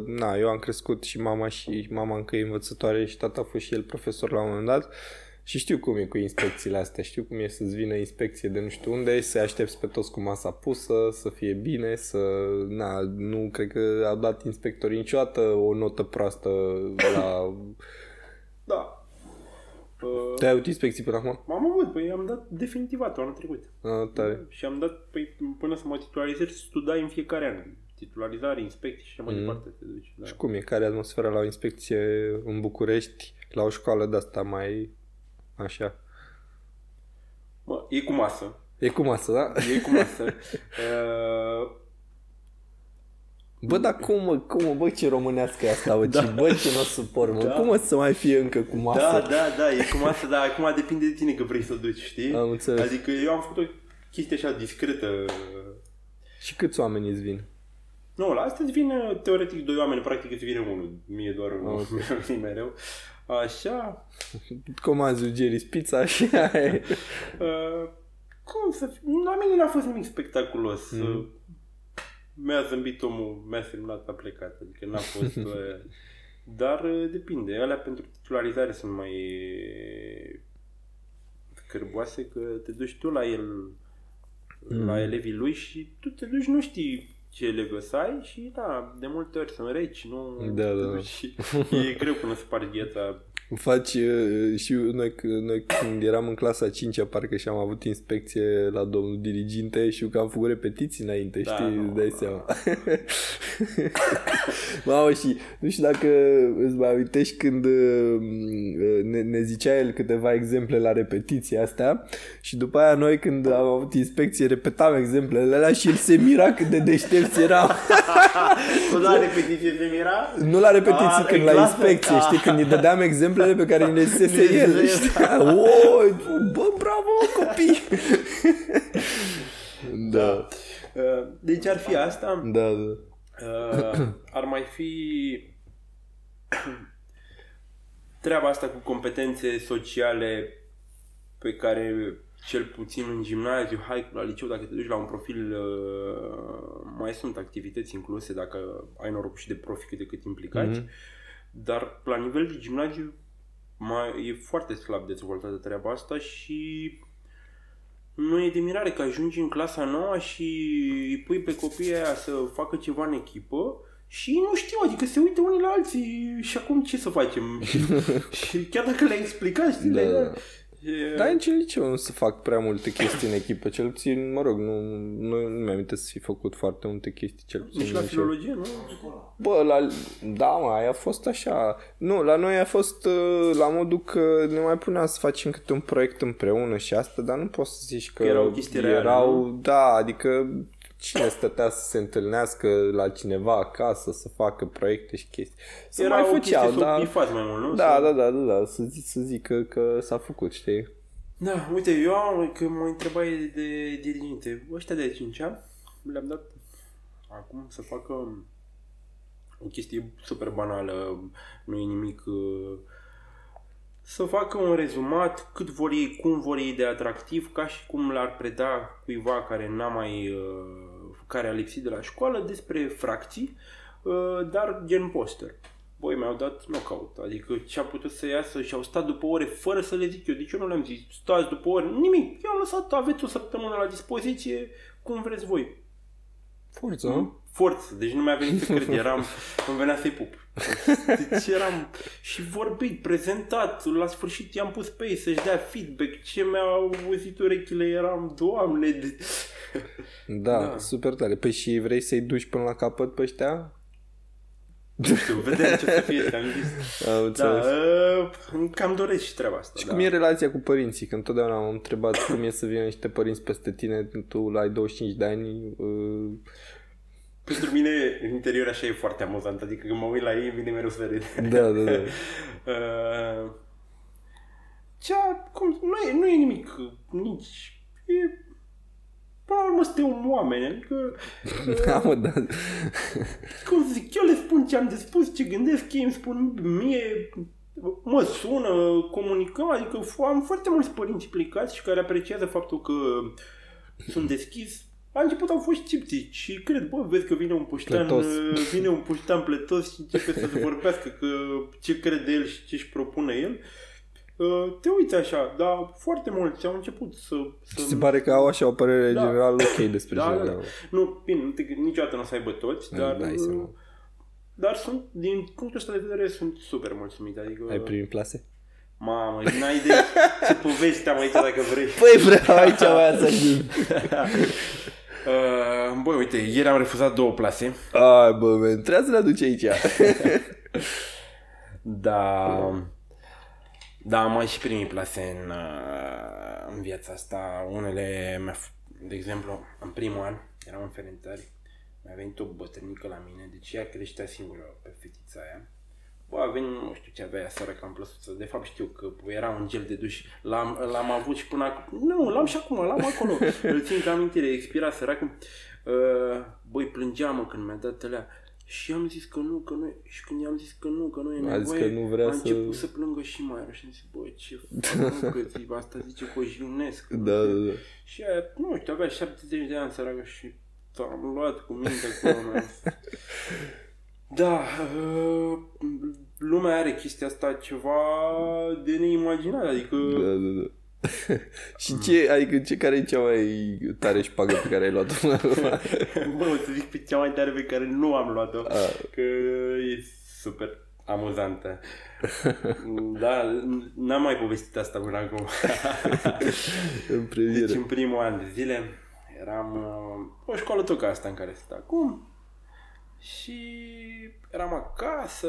A: na, eu am crescut și mama și mama încă e învățătoare și tata a fost și el profesor la un moment dat și știu cum e cu inspecțiile astea, știu cum e să-ți vină inspecție de nu știu unde, să aștepți pe toți cu masa pusă, să fie bine, să, na, nu cred că au dat inspectorii niciodată o notă proastă la...
B: Da. Uh,
A: Te-ai avut inspecții până acum?
B: M-am avut, păi am dat definitivat anul trecut.
A: Ah, tare.
B: Și am dat, păi, până să mă titularizez, studai în fiecare an. Titularizare, inspecții și așa mai
A: Mhm.
B: departe. Te duci, da.
A: Și cum e? Care e atmosfera la o inspecție în București, la o școală de asta mai așa?
B: Mă, e cu masă.
A: E cu masă, da?
B: E cu masă. <laughs> Uh,
A: Bă, dar cum, mă, cum, mă, bă, ce românească e asta, bă, da. ce, bă, ce nu o suport, mă,
B: Da.
A: cum o să mai fie încă cu masă?
B: da, da, da, e cu masă, dar acum depinde de tine că vrei să o duci, știi?
A: Am înțeles.
B: Adică eu am făcut o chestie așa discretă.
A: Și câți oameni îți vin?
B: Nu, la asta îți vine teoretic doi oameni, practic îți vine unul. Mie doar unul,
A: Ok. <laughs>
B: okay. mereu. Așa,
A: Comanzi Ugeris Pizza și aia e. <laughs>
B: Uh, cum să fie? La mine n-a fost nimic spectaculos.
A: Mhm.
B: Mm. Mi-a zâmbit omul, mi-a semnat, a plecat. Adică n-a fost... <laughs> uh, dar uh, depinde. Alea pentru titularizare sunt mai cărboase că te duci tu la el, mm. la elevii lui și tu te duci, nu știi ce elevi o să ai și da, de multe ori sunt reci, nu...
A: Da,
B: te
A: da, da.
B: duci și e greu până să spargi gheața.
A: Faci uh, și noi, noi când eram în clasa 5 parcă și am avut inspecție la domnul diriginte și eu că am făcut repetiții înainte,
B: Da,
A: știi,
B: nu.
A: îți dai seama. <laughs> Mamă, și nu știu dacă îți mai amintești când uh, ne, ne zicea el câteva exemple la repetiții astea și după aia noi când am avut inspecție repetam exemplele alea și el se mira cât de deștepți eram. <laughs>
B: Tot la <laughs> repetiție se mira?
A: Nu la repetiții,
B: Ah,
A: când
B: în
A: la
B: clasă?
A: inspecție,
B: Ah.
A: știi, când îi dădeam exemplele pe care ne zisese
B: Ne
A: el,
B: zisese
A: știi? O, bă, bravo, mă, copii! <laughs> da,
B: Uh, Deci ar fi asta.
A: da, da.
B: Uh, ar mai fi treaba asta cu competențe sociale pe care cel puțin în gimnaziu, hai la liceu, dacă te duci la un profil, uh, mai sunt activități incluse dacă ai noroc și de profi cât de cât implicați,
A: Mhm.
B: dar la nivel de gimnaziu mai, e foarte slab dezvoltată treaba asta și nu e de mirare că ajungi în clasa nouă și îi pui pe copiii aia să facă ceva în echipă și ei nu știu, adică se uită unii la alții și acum ce să facem? și, <laughs> și chiar dacă le-ai explicat, știi,
A: Da,
B: le-ai
A: da.
B: dat, e-
A: Dar în ce liceu nu se fac prea multe chestii în echipă, cel puțin, mă rog, nu, nu, nu mi-am să fi făcut foarte multe chestii, cel puțin
B: nici la
A: în liceu.
B: filologie, nu?
A: Bă, la, da, mă, aia a fost așa. Nu, la noi a fost uh, la modul că ne mai puneam să facem câte un proiect împreună și asta, dar nu poți să zici că
B: Că erau chestii reale,
A: erau, da, adică cine stătea să se întâlnească la cineva acasă să facă proiecte și chestii. Se
B: Erau
A: mai făceau,
B: chestii
A: da.
B: să bifați mai mult, nu?
A: Da,
B: Sau-
A: da, da, da, da, să, zic, să zic că, că s-a făcut, știi?
B: Da, uite, eu am, că mă întrebai de diriginte, ăștia de 5 le-am dat acum să facă o chestie super banală, nu e nimic, uh, să facă un rezumat cât vor ei, cum vor ei de atractiv, ca și cum l-ar preda cuiva care n-a mai, uh, care a lipsit de la școală despre fracții, uh, dar gen poster. Băi, mi-au dat knockout, adică ce a putut să iasă și au stat după ore fără să le zic eu. Deci eu nu le-am zis, stați după ore, nimic. Eu am lăsat, aveți o săptămână la dispoziție, cum vreți voi.
A: Forță, nu?
B: Forță, deci nu mi-a venit să cred, eram, <laughs> îmi venea să-i pup. Deci eram și vorbit, prezentat, la sfârșit i-am pus pe ei să-și dea feedback, ce mi-au auzit urechile, eram, doamne, de...
A: Da,
B: Da.
A: super tare. Păi și vrei să-i duci până la capăt pe ăștia?
B: nu știu, vedem ce să fie, am zis.
A: Am
B: Da,
A: înțeles.
B: uh, cam doresc și treaba asta.
A: Și
B: da.
A: cum e relația cu părinții? Că întotdeauna am întrebat cum e să vină niște părinți peste tine, tu la ai 25 de ani, uh,
B: Pentru mine, în interior așa e foarte amuzant, adică când mă uit la ei, îmi vine mereu să râd.
A: Da, da, da. <laughs>
B: Uh, cea, cum, nu e, nu e nimic, nici, e, până la urmă suntem oameni, adică, <laughs>
A: Da, mă, da.
B: cum să zic, eu le spun ce am de spus, ce gândesc, ei îmi spun mie, mă sună, comunicăm, adică f- am foarte mulți părinți implicați și care apreciază faptul că sunt deschis. La început au fost sceptici și cred, bă, vezi că vine un puștean,
A: Plătos.
B: vine un puștean plătos și începe să vorbească că ce crede el și ce își propune el. Uh, Te uiți așa, dar foarte mulți au început să... să...
A: Ți se pare că au așa o părere
B: Da.
A: generală ok despre
B: Da,
A: da,
B: da, da. Nu, bine, nu te, niciodată nu o să aibă toți, dar...
A: dai
B: uh,
A: seama.
B: dar sunt, din punctul ăsta de vedere, sunt super mulțumit. Adică,
A: Ai primit plase?
B: Mamă, n-ai idee ce povesti am aici dacă vrei.
A: Păi vreau aici mai să știu. <laughs>
B: Uh, băi, uite, ieri am refuzat două plase.
A: Ai, bă, man, trebuie să le aduci aici. <laughs>
B: Da. Da, am mai și primit plase în, uh, în viața asta. Unele, mi-a f- de exemplu, în primul an, eram în Ferentari, mi-a venit o bătrânică la mine, deci ea creștea singură pe fetița aia. Bă, a venit, nu știu ce avea sără cam plăsuță. De fapt știu că era un gel de duș. L-am, l-am avut și până acum. Nu, l-am și acum, l-am acolo. <laughs> Îl țin ca amintire, expira săracul. Uh, băi, plângeam mă, când mi-a dat alea. Și am zis că nu, că nu e. Și când i-am zis că nu, că nu e
A: A zis
B: nevoie,
A: că nu vrea
B: a
A: să-
B: început să plângă și mai rău. Și am zis, bă, ce fac, mă, că zi, asta zice că o jignesc. <laughs>
A: Da, da, da.
B: Și aia, nu știu, avea 70 de ani săracă și am luat cu minte acolo. mi-am zis. Da, uh, lumea are chestia asta ceva de neimaginat, adică
A: Da, da, da. <laughs> și ce, adică ce care e cea mai tare șpagă pe care ai luat-o până <laughs> acum?
B: bă, o să zic pe cea mai tare pe care nu am luat-o,
A: Ah.
B: că e super amuzantă. Da, n-am mai povestit asta până acum. <laughs>
A: în premieră.
B: Deci în primul an de zile eram uh, o școală tot ca asta în care sunt acum și eram acasă,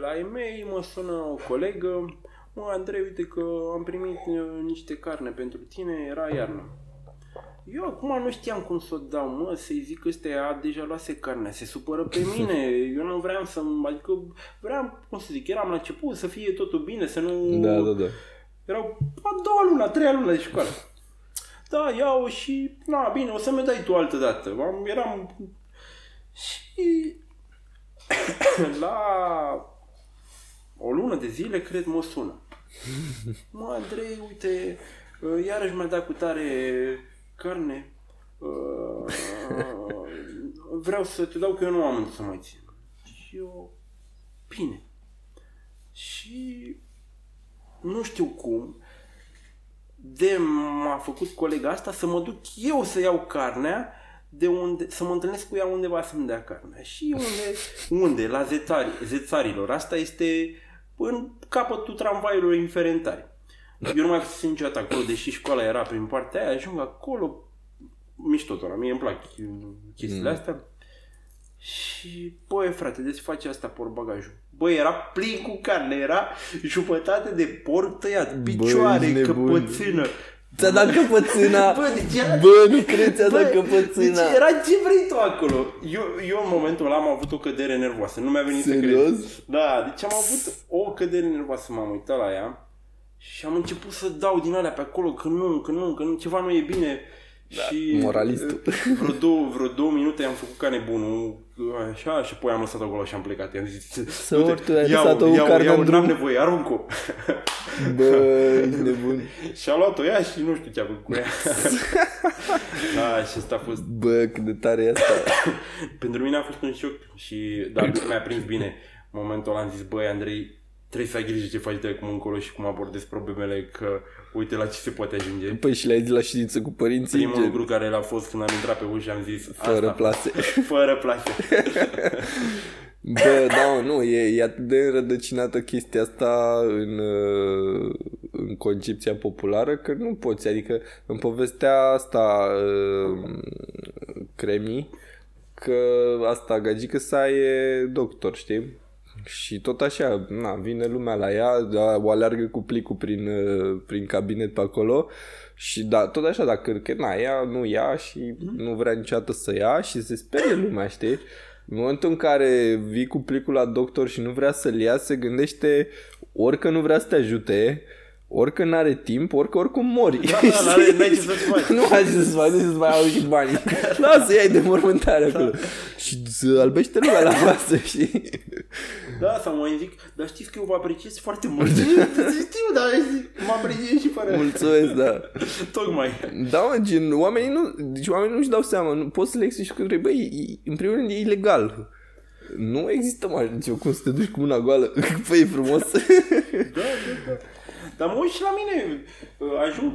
B: la e-mail mă sună o colegă Mă, Andrei, uite că am primit uh, niște carne pentru tine, era iarnă. Eu acum nu știam cum să o dau, mă, să-i zic că ăsta deja luase carnea, se supără pe <laughs> mine, eu nu vreau să, adică vreau, cum să zic, eram la început să fie totul bine, să nu...
A: Da, da, da.
B: Erau a doua lună, a treia lună de școală. Da, iau și, na, bine, o să-mi dai tu altă dată. Am, eram... Și <coughs> la o lună de zile, cred, mă sună. <laughs> Mă, Andrei, uite, uh, iarăși mi-a dat cu tare carne. Uh, <laughs> Vreau să te dau că eu nu am unde să mai țin. Și eu, bine. Și nu știu cum, de m-a făcut colega asta să mă duc eu să iau carnea de unde, să mă întâlnesc cu ea undeva să-mi dea carnea. Și unde? Unde? La zețari, zețarilor. Asta este în capătul tramvaiului inferentari. Eu nu mai fost niciodată acolo, deși școala era prin partea aia, ajung acolo, mișto tot, mie îmi plac chestiile mm. astea. Și, băi, frate, deci face asta portbagajul. Băi, era plin cu carne, era jumătate de porc tăiat, picioare,
A: ești nebun.
B: căpățână.
A: Ți-a dat căpățâna!
B: Bă, deci era...
A: Bă, nu cred, ți-a dat
B: Bă,
A: căpățâna!
B: Deci era ce vrei tu acolo. Eu, eu în momentul ăla am avut o cădere nervoasă. Nu mi-a venit să
A: Serios?
B: cred. Da, deci am avut o cădere nervoasă. M-am uitat la ea și am început să dau din alea pe acolo că nu, că nu, că nu, ceva nu e bine. Da, și
A: moralistul.
B: Vreo două, vreo două minute am făcut ca nebunul, așa, și apoi am lăsat acolo și am plecat. I-am zis,
A: Să
B: "Du-te,
A: ori tu ai
B: iau,
A: lăsat-o cu
B: iau,
A: carnea
B: iau,
A: în drum."
B: N-am nevoie, arunc-o.
A: Bă, ești nebun. <laughs>
B: și a luat-o ea și nu știu ce a făcut cu ea. <laughs> da, și asta a fost
A: Bă, cât de tare e asta. <coughs>
B: Pentru mine a fost un șoc și dar mi-a prins bine momentul ăla am zis, băi Andrei, trebuie să ai grijă ce faci de acum încolo și cum abordezi problemele, că uite la ce se poate ajunge.
A: Păi și le-ai zis la ședință cu părinții?
B: Primul
A: gen,
B: lucru care l-a fost când am intrat pe ușă am zis
A: Fără
B: asta,
A: plase. <laughs>
B: Fără plase. <laughs>
A: Bă, da, nu, e, e atât de înrădăcinată chestia asta în, uh, în concepția populară că nu poți, adică în povestea asta uh, cremii că asta gagică sa e doctor, știi? Și tot așa, na, vine lumea la ea, da, o aleargă cu plicul prin, uh, prin cabinet pe acolo și da, tot așa, dacă că, na, ea nu ia și nu vrea niciodată să ia și se sperie lumea, știi? În momentul în care vii cu plicul la doctor și nu vrea să-l ia, se gândește ori că nu vrea să te ajute, ori că n-are timp, ori că oricum mori.
B: Da, da, n-are- n-ai ce să-ți <laughs> faci.
A: nu ai ce să-ți faci, să-ți mai auzi și banii. <laughs> Lasă, iai de mormântare acolo. Și să albește lumea la masă, știi?
B: Da, sau mai zic, dar știți că eu vă apreciez foarte mult. <laughs> Știu, dar mă apreciez și fără.
A: Mulțumesc, da.
B: Tocmai.
A: Da, mă, gen, oamenii nu, deci oamenii nu-și dau seama, nu poți să le explici că trebuie, băi, e- în primul rând e ilegal. Nu există mai deci, cum să te duci cu mâna goală. <laughs> Păi e frumos.
B: Da, da, da. Dar mă uit și la mine, uh, ajung,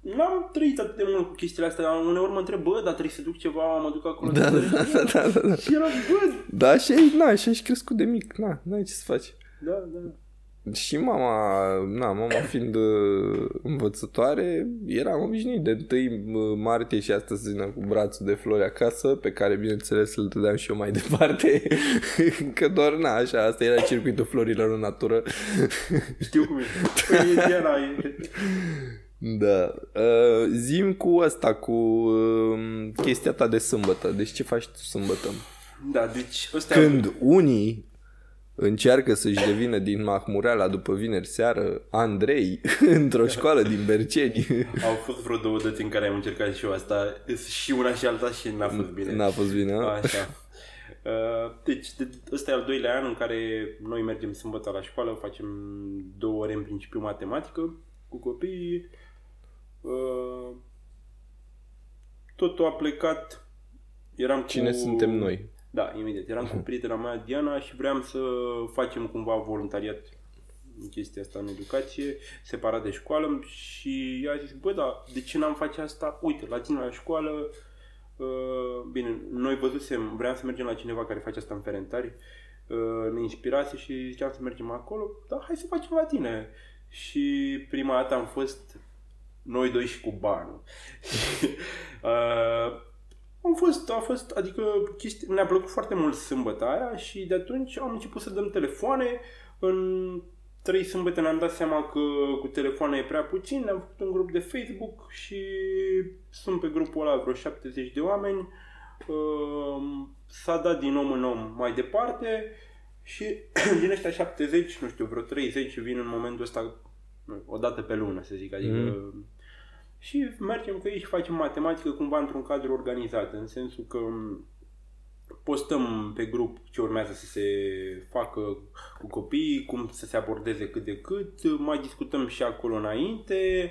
B: n-am trăit atât de mult cu chestiile astea, dar uneori mă întreb, bă, dar trebuie să duc ceva, mă duc acolo.
A: da, da, da, da, da, da.
B: Și eram, bă,
A: Da, și ai, na, și ai crescut de mic, na, n-ai ce să faci.
B: da, da.
A: Și mama, na, mama <coughs> fiind uh, învățătoare, eram obișnuit de 1 martie și astăzi vină cu brațul de flori acasă, pe care bineînțeles îl dădeam și eu mai <laughs> departe, că doar na, așa, asta era circuitul florilor în natură.
B: Știu cum e. Păi era, e. <laughs>
A: Da. Uh, zim cu asta, cu uh, chestia ta de sâmbătă. Deci ce faci tu sâmbătă?
B: Da, deci ăsta
A: Când unii încearcă să-și devină din Mahmureala după vineri seară Andrei <laughs> într-o școală din Berceni.
B: Au fost vreo două dăți în care am încercat și eu asta, și una și alta și n-a fost bine.
A: N-a fost bine, a?
B: Așa. Uh, Deci, de, ăsta e al doilea an în care noi mergem sâmbătă la școală, facem două ore în principiu matematică cu copiii. Uh, Totul a plecat. Eram
A: Cine
B: cu...
A: suntem noi?
B: Da, imediat. Eram cu <laughs> prietena mea, Diana, și vreau să facem cumva voluntariat în chestia asta în educație, separat de școală și ea a zis, bă, da, de ce n-am face asta? Uite, la tine la școală, uh, bine, noi văzusem, vreau să mergem la cineva care face asta în Ferentari, uh, ne inspirase și ziceam să mergem acolo, da, hai să facem la tine. Și prima dată am fost noi doi și cu banul. <laughs> uh, am fost, a fost, adică chestia, ne-a plăcut foarte mult sâmbătă aia și de atunci am început să dăm telefoane. În trei sâmbăte ne-am dat seama că cu telefoane e prea puțin, ne-am făcut un grup de Facebook și sunt pe grupul ăla vreo 70 de oameni. Uh, S-a dat din om în om mai departe și <clears throat> din ăștia 70, nu știu, vreo 30 vin în momentul ăsta nu, o dată pe lună, să zic, adică
A: Mm.
B: Și mergem cu ei și facem matematică cumva într-un cadru organizat, în sensul că m, postăm pe grup ce urmează să se facă cu copiii, cum să se abordeze cât de cât, mai discutăm și acolo înainte,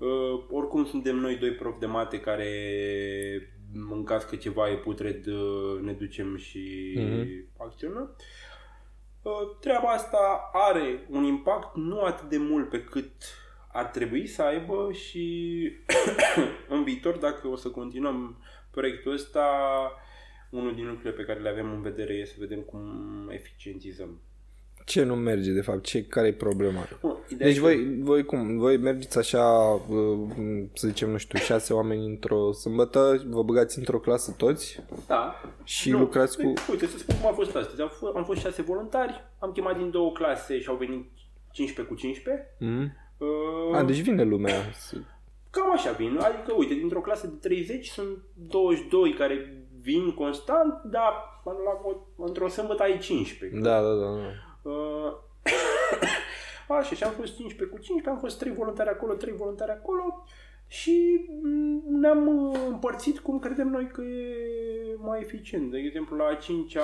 B: Uh, oricum suntem noi doi profi de mate care în caz că ceva e putred uh, ne ducem și
A: Mhm.
B: acționăm. Uh, treaba asta are un impact nu atât de mult pe cât ar trebui să aibă și <coughs> în viitor, dacă o să continuăm proiectul ăsta, unul din lucrurile pe care le avem în vedere e să vedem cum eficientizăm.
A: Ce nu merge, de fapt? Ce, care e problema?
B: Bun, ideea
A: Deci
B: e că-
A: voi, voi cum? Voi mergeți așa, uh, să zicem, nu știu, șase oameni într-o sâmbătă, vă băgați într-o clasă toți
B: Da.
A: și lucrați cu...
B: Uite, să spun cum a fost astăzi. Am fost, am fost șase voluntari, am chemat din două clase și au venit 15 cu 15.
A: Mm?
B: Uh,
A: A, deci vine lumea.
B: Cam așa vin. Adică, uite, dintr-o clasă de 30 sunt 22 care vin constant, dar la, o- într-o sâmbătă ai 15.
A: Da, da, da. da.
B: Uh, <coughs> așa, și am fost 15 cu 15, am fost 3 voluntari acolo, 3 voluntari acolo și mm, ne-am uh, împărțit cum credem noi că e mai eficient. De exemplu, la a 5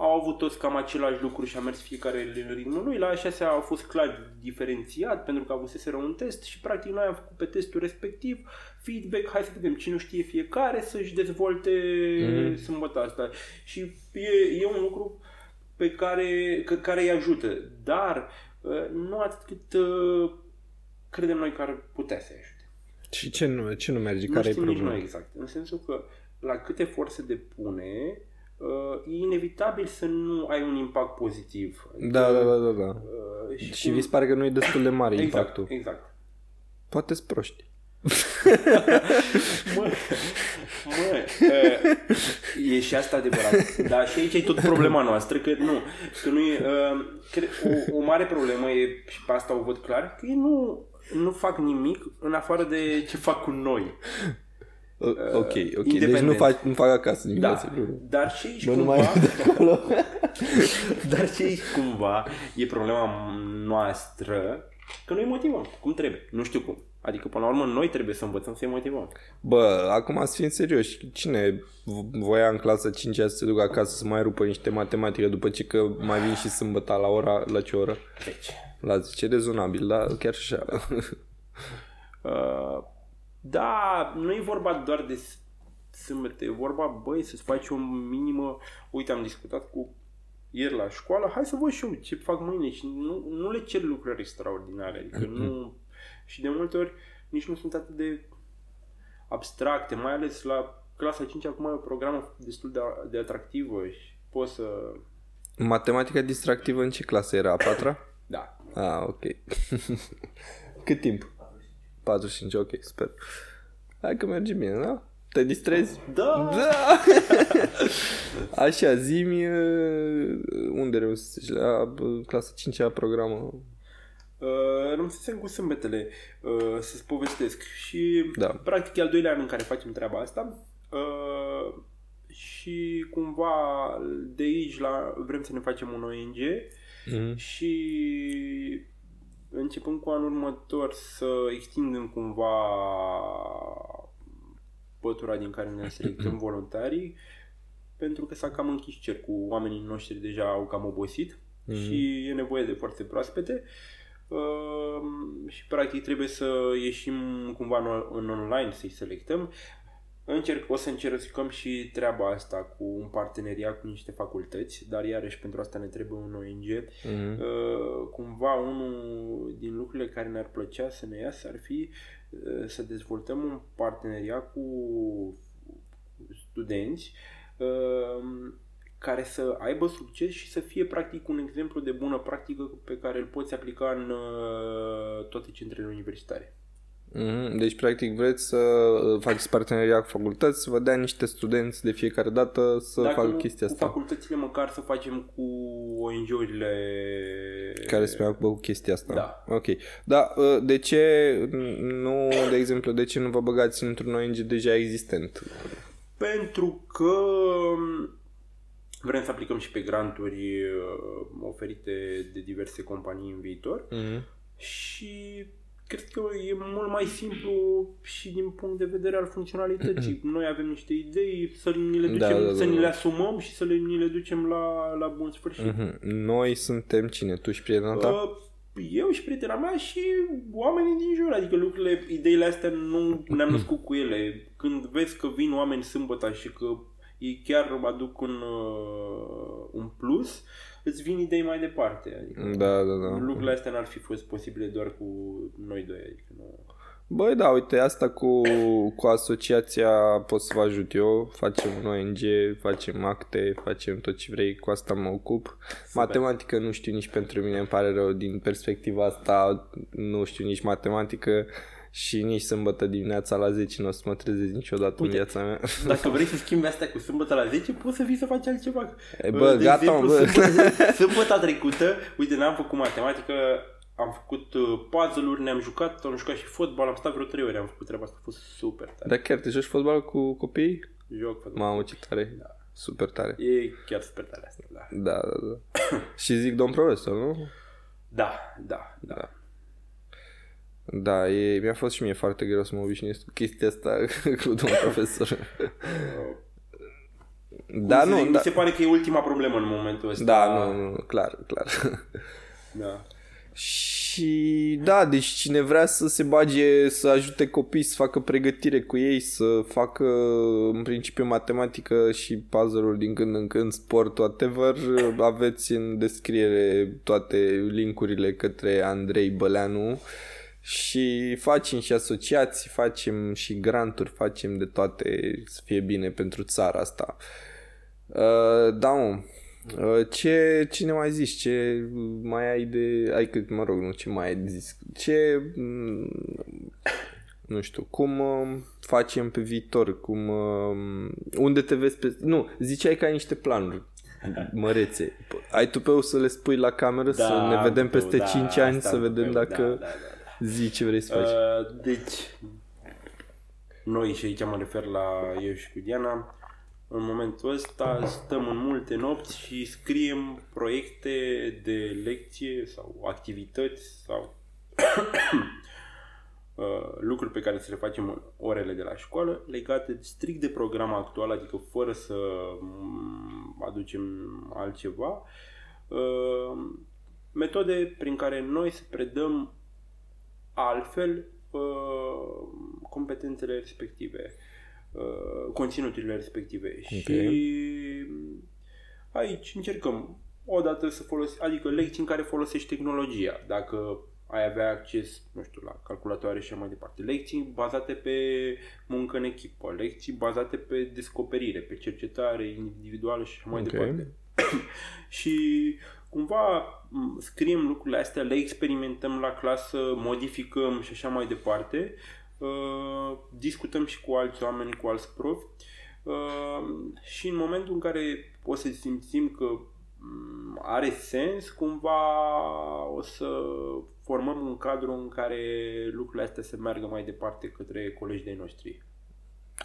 B: au avut toți cam același lucru și a mers fiecare în ritmul lui. La a 6 a fost clar diferențiat pentru că avuseseră un test și practic noi am făcut pe testul respectiv feedback, hai să vedem cine știe fiecare să-și dezvolte
A: Mhm.
B: sâmbătă asta. Și e, e un lucru pe care, că, care îi ajută, dar uh, nu atât cât uh, credem noi că ar putea să ajute.
A: Și ce nu, ce nu merge?
B: Nu
A: care e
B: știm nici
A: problema?
B: noi exact. În sensul că la câte forțe se depune, uh, e inevitabil să nu ai un impact pozitiv.
A: Da, da, da, da, da.
B: Uh,
A: Și
B: cum-
A: vi se pare că nu e destul de mare
B: exact,
A: impactul.
B: Exact.
A: Poate-s proști. <laughs>
B: Mă, mă, uh, e și asta adevărat. Dar și aici e tot problema noastră, că nu, că nu e, uh, cre, o, o mare problemă e, și pe asta o văd clar, că ei nu, nu fac nimic în afară de ce fac cu noi.
A: O- Ok, ok. Deci
B: Uh, independent.
A: nu fac, nu fac acasă nimic.
B: Da,
A: asta e problema.
B: dar și aici
A: Bă, nu
B: cumva,
A: mai e de acolo. <laughs>
B: dar și aici cumva e problema noastră că noi motivăm cum trebuie, nu știu cum. Adică, până la urmă, noi trebuie să învățăm să-i motivăm.
A: Bă, acum să fim serioși. Cine v- voia în clasa 5 să se ducă acasă să mai rupă niște matematică după ce că mai vin și sâmbătă la ora, la ce oră?
B: Deci,
A: La 10, rezonabil, da, chiar și așa.
B: Uh, da, nu e vorba doar de s- sâmbătă, e vorba, băi, să-ți faci o minimă... Uite, am discutat cu ieri la școală, hai să văd și eu ce fac mâine și nu, nu le cer lucruri extraordinare, adică nu... Și de multe ori nici nu sunt atât de abstracte, mai ales la clasa 5 acum e o programă destul de, de atractivă și poți să...
A: Matematica distractivă în ce clasă era? A patra?
B: Da.
A: Ah, ok. <laughs> Cât timp? 45, ok, sper. Hai că merge bine, da? Te distrezi?
B: Da!
A: Da! <laughs> Așa, zi-mi uh, unde reușești la uh, clasa 5 a programă.
B: Uh, rămăsesem cu sâmbetele uh, să-ți povestesc și
A: Da.
B: practic e al doilea an în care facem treaba asta uh, și cumva de aici la vrem să ne facem un ONG
A: Mhm.
B: și începând cu anul următor să extindem cumva pătura din care ne selectăm <clears throat> voluntarii pentru că s-a cam închis cer cu oamenii noștri deja au cam obosit
A: Mhm.
B: și e nevoie de foarte proaspete uh, și practic trebuie să ieșim cumva în, în online să-i selectăm Încerc, o să încercăm și treaba asta cu un parteneriat cu niște facultăți, dar iarăși pentru asta ne trebuie un ONG.
A: Mhm.
B: Uh, cumva unul din lucrurile care ne-ar plăcea să ne iasă ar fi uh, să dezvoltăm un parteneriat cu studenți uh, care să aibă succes și să fie practic un exemplu de bună practică pe care îl poți aplica în uh, toate centrele universitare.
A: Mhm. Deci, practic, vreți să uh, faceți parteneria cu facultăți, să vă dea niște studenți de fiecare dată să
B: Dacă
A: facă
B: nu
A: chestia
B: cu
A: asta.
B: facultățile, măcar să facem cu ONG-urile
A: Care se mai ocupă cu chestia asta.
B: Da.
A: Ok. Da, uh, de ce nu, de exemplu, de ce nu vă băgați într-un ONG deja existent?
B: Pentru că vrem să aplicăm și pe granturi uh, oferite de diverse companii în viitor
A: Mhm.
B: și cred că e mult mai simplu și din punct de vedere al funcționalității. Noi avem niște idei, să ni le, ducem,
A: Da, da, da,
B: să ni
A: da.
B: le asumăm și să le, ni le ducem la, la bun sfârșit.
A: Mhm. Noi suntem cine? Tu și prietena ta?
B: Uh, eu și prietena mea și oamenii din jur, adică lucrurile, ideile astea nu ne-am născut cu ele. Când vezi că vin oameni sâmbătă și că ei chiar aduc un, uh, un plus, îți vin idei mai departe. Adică
A: Da, da, da.
B: lucrurile astea n-ar fi fost posibile doar cu noi doi. Adică nu...
A: Băi, da, uite, asta cu, cu asociația pot să vă ajut eu. Facem un ONG, facem acte, facem tot ce vrei, cu asta mă ocup. Matematică nu știu nici pentru mine, îmi pare rău. Din perspectiva asta nu știu nici matematică și nici sâmbătă dimineața la 10 nu o să mă trezesc niciodată
B: Uite.
A: în viața mea. <laughs>
B: Dacă vrei să schimbi astea cu sâmbătă la 10, poți să vii să faci altceva.
A: E, bă,
B: De
A: gata,
B: exemplu,
A: mă, bă.
B: Sâmbătă, sâmbăta trecută, uite, n-am făcut matematică, am făcut uh, puzzle-uri, ne-am jucat, am jucat și fotbal, am stat vreo 3 ore, am făcut treaba asta, a fost super tare.
A: Dar chiar te joci fotbal cu copii?
B: Joc fotbal.
A: Mamă, ce tare. Super tare.
B: E chiar super tare asta, da.
A: Da, da, da. <coughs> și zic domn profesor, nu?
B: Da, da, da.
A: Da. Da, e, mi-a fost și mie foarte greu să mă obișnuiesc cu chestia asta <laughs> cu domnul profesor. <laughs> <laughs> da,
B: Cum să
A: nu,
B: zic,
A: da,
B: Mi se pare că e ultima problemă în momentul ăsta.
A: da, nu, nu, clar, clar.
B: Da.
A: Și da, deci cine vrea să se bage, să ajute copii să facă pregătire cu ei, să facă în principiu matematică și puzzle-uri din când în când, sport, whatever, aveți în descriere toate linkurile către Andrei Băleanu și facem și asociații, facem și granturi, facem de toate să fie bine pentru țara asta. Uh, da, mă. Uh, ce, ce ne mai zici? Ce mai ai de... Ai cât, mă rog, nu, ce mai ai de zis? Ce... mm, Nu știu, cum uh, facem pe viitor? Cum... Uh, unde te vezi pe... Nu, ziceai că ai niște planuri mărețe. P- Ai tu pe să le spui la cameră să
B: Da,
A: ne vedem
B: am tupeu,
A: peste
B: da,
A: 5 ani
B: asta
A: să
B: am
A: vedem
B: tupeu,
A: dacă
B: Da, da, da, da.
A: zi ce vrei să faci.
B: Uh, deci, noi și aici mă refer la eu și cu Diana, în momentul ăsta stăm în multe nopți și scriem proiecte de lecție sau activități sau <coughs> uh, lucruri pe care să le facem în orele de la școală legate strict de programa actual, adică fără să mm, aducem altceva. Uh, metode prin care noi să predăm altfel uh, competențele respective, uh, conținuturile respective. Și aici încercăm odată să folosim, adică lecții în care folosești tehnologia. Dacă ai avea acces, nu știu, la calculatoare și așa mai departe. Lecții bazate pe muncă în echipă, lecții bazate pe descoperire, pe cercetare individuală și așa mai
A: Ok.
B: departe. <coughs> și cumva m, scriem lucrurile astea, le experimentăm la clasă, modificăm și așa mai departe. Uh, discutăm și cu alți oameni, cu alți profi uh, și în momentul în care o să simțim că m, are sens, cumva o să formăm un cadru în care lucrurile astea să meargă mai departe către colegii de noștri.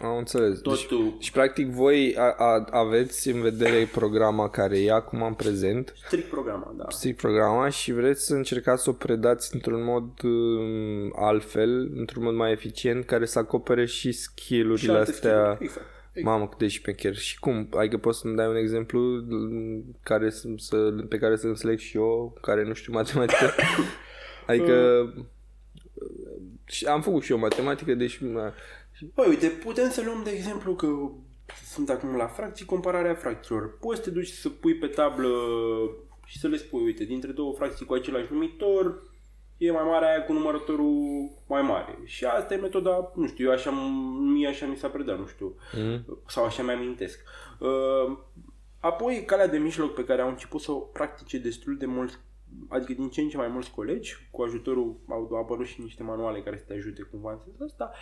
A: Am înțeles. Deci,
B: Totul
A: și practic voi a, a, aveți în vedere programa care e acum în prezent,
B: strict programa, da.
A: strict programa și vreți să încercați să o predați într-un mod um, altfel, într-un mod mai eficient, care să acopere și skill-urile
B: Și alte
A: astea.
B: skill-uri, Exact.
A: Mamă, cât de șmecher. Și cum? Adică poți să-mi dai un exemplu mm, care să, să, pe care să înțeleg și eu, care nu știu matematică? <coughs> adică și am făcut și eu matematică, deci na,
B: Păi, uite, putem să luăm de exemplu că sunt acum la fracții, compararea fracțiilor. Poți să te duci să pui pe tablă și să le spui, uite, dintre două fracții cu același numitor, e mai mare aia cu numărătorul mai mare. Și asta e metoda, nu știu, eu așa, mie așa mi s-a predat, nu știu,
A: mm?
B: sau așa mi-amintesc. Uh, Apoi, calea de mijloc pe care au început să o practice destul de mulți, adică din ce în ce mai mulți colegi, cu ajutorul, au apărut și niște manuale care să te ajute cumva în sensul ăsta,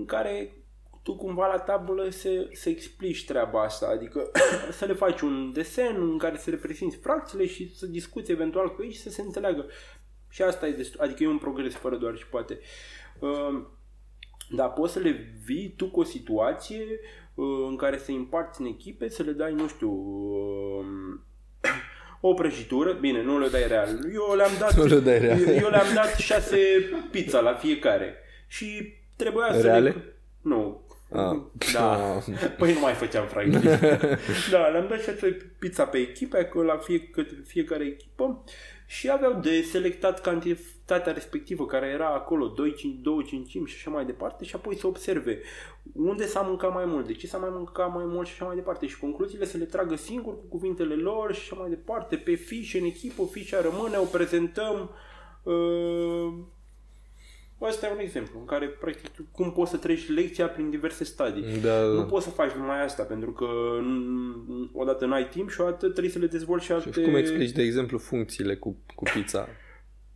B: în care tu cumva la tablă să, să explici treaba asta, adică <coughs> să le faci un desen în care să reprezinți fracțiile și să discuți eventual cu ei și să se înțeleagă. Și asta e destul, adică e un progres fără doar și poate. Uh, dar poți să le vii tu cu o situație uh, în care să împarți în echipe, să le dai, nu știu, uh, <coughs> o prăjitură, bine, nu le dai real. Eu le-am dat,
A: Nu le dai real.
B: Eu, eu le-am dat șase pizza la fiecare. Și trebuia să
A: Reale?
B: le... Nu.
A: Ah.
B: Da.
A: Ah. <laughs>
B: Păi nu mai făceam fragili. <laughs> da, le-am dat șase pizza pe echipe, că la fie, către fiecare echipă și aveau de selectat cantitatea respectivă care era acolo, 2, 5, 2 cincimi și așa mai departe și apoi să observe unde s-a mâncat mai mult, de ce s-a mai mâncat mai mult și așa mai departe și concluziile să le tragă singur cu cuvintele lor și așa mai departe, pe fișe, în echipă, fișa rămâne, o prezentăm uh, Asta e un exemplu în care, practic, cum poți să treci lecția prin diverse stadii.
A: Da,
B: Nu
A: da.
B: poți să faci numai asta, pentru că mm, odată n-ai timp și odată trebuie să le dezvolți și alte...
A: Și cum explici, de exemplu, funcțiile cu, cu pizza?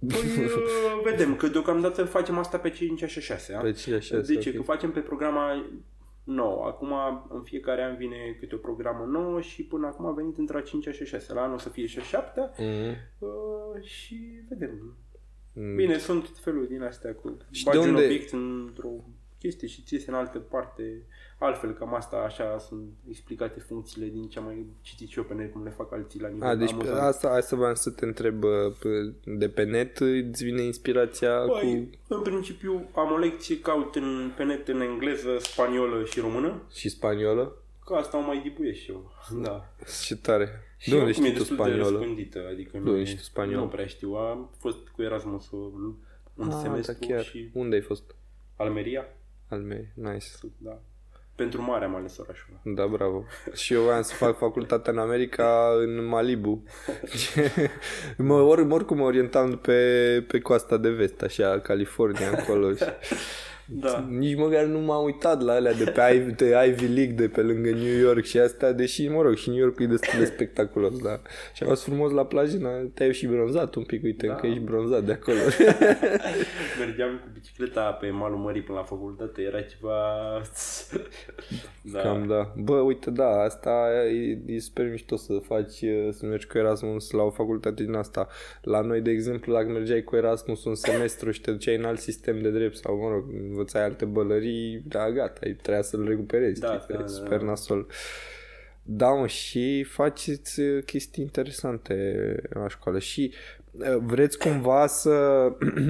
B: Păi, <laughs> uh, vedem că deocamdată facem asta pe 5 și 6.
A: Pe ce așa?
B: De ce?
A: ok.
B: Că facem pe programa nouă. Acum, în fiecare an vine câte o programă nouă și până acum a venit între a 5 și 6. La anul o să fie și a 7
A: Mhm.
B: uh, și vedem.
A: Mm.
B: Bine, sunt tot felul din astea cu
A: Și
B: bagi
A: de
B: un
A: unde-
B: obiect într-o chestie și ți în altă parte. Altfel, cam asta, așa sunt explicate funcțiile din ce am mai citit și eu pe net, cum le fac alții la nivel
A: A, deci
B: amuzant.
A: asta, asta vreau să te întreb, uh, pe- de pe net îți vine inspirația
B: Păi,
A: cu
B: în principiu am o lecție, caut în, pe net în engleză, spaniolă și română,
A: și spaniolă?
B: că asta o mai dibuiesc și eu. Da. <laughs>
A: Ce tare!
B: Și
A: De unde
B: oricum e
A: știi tu
B: destul de
A: spaniolă?
B: răspândită, adică
A: De
B: nu,
A: unde
B: e-
A: știi tu spaniolă?
B: nu prea știu. Am fost cu Erasmusul un
A: Ah,
B: semestru
A: da, chiar.
B: și
A: Unde ai fost?
B: Almeria,
A: Al mei, nice.
B: da. Pentru mare am ales orașul ăla.
A: Da, bravo. <laughs> Și eu voiam să fac facultatea în America, în Malibu. <laughs> mă, or, oricum mă orientam pe, pe coasta de vest, așa, California, acolo. Și <laughs>
B: Da.
A: nici măcar nu m-am uitat la alea de pe Ivy, de Ivy League, de pe lângă New York și astea, deși, mă rog, și New York e destul de spectaculos, da. Și am fost frumos la plajă, na, te-ai și bronzat un pic, uite,
B: Da.
A: că ești bronzat de acolo. <laughs>
B: Mergeam cu bicicleta pe malul mării până la facultate, era ceva... da.
A: Cam da. Bă, uite, da, asta e, e super mișto să faci, e, să mergi cu Erasmus la o facultate din asta. La noi, de exemplu, dacă mergeai cu Erasmus un semestru și te duceai în alt sistem de drept sau, mă rog, învățai alte bălării, da, gata, ai trebuia să-l recuperezi.
B: Da,
A: știi,
B: da,
A: că e
B: da,
A: super
B: da.
A: nasol. Da, mă, și faceți e, chestii interesante la școală și e, vreți cumva să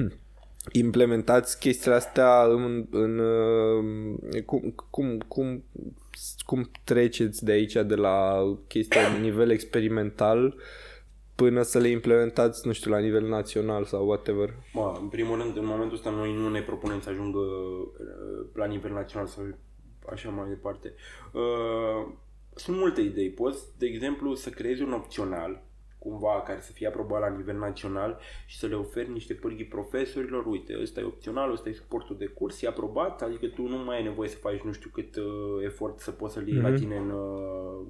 A: <clears throat> implementați chestiile astea în, în uh, cum, cum, cum, cum treceți de aici de la chestia la nivel experimental până să le implementați, nu știu, la nivel național sau whatever.
B: Mă, în primul rând, în momentul ăsta noi nu ne propunem să ajungă uh, la nivel național sau așa mai departe. Uh, Sunt multe idei. Poți, de exemplu, să creezi un opțional cumva care să fie aprobat la nivel național și să le oferi niște pârghii profesorilor, uite, ăsta e opțional, ăsta e suportul de curs, e aprobat, adică tu nu mai ai nevoie să faci nu știu cât uh, efort să poți să-l iei mm-hmm. la tine în uh,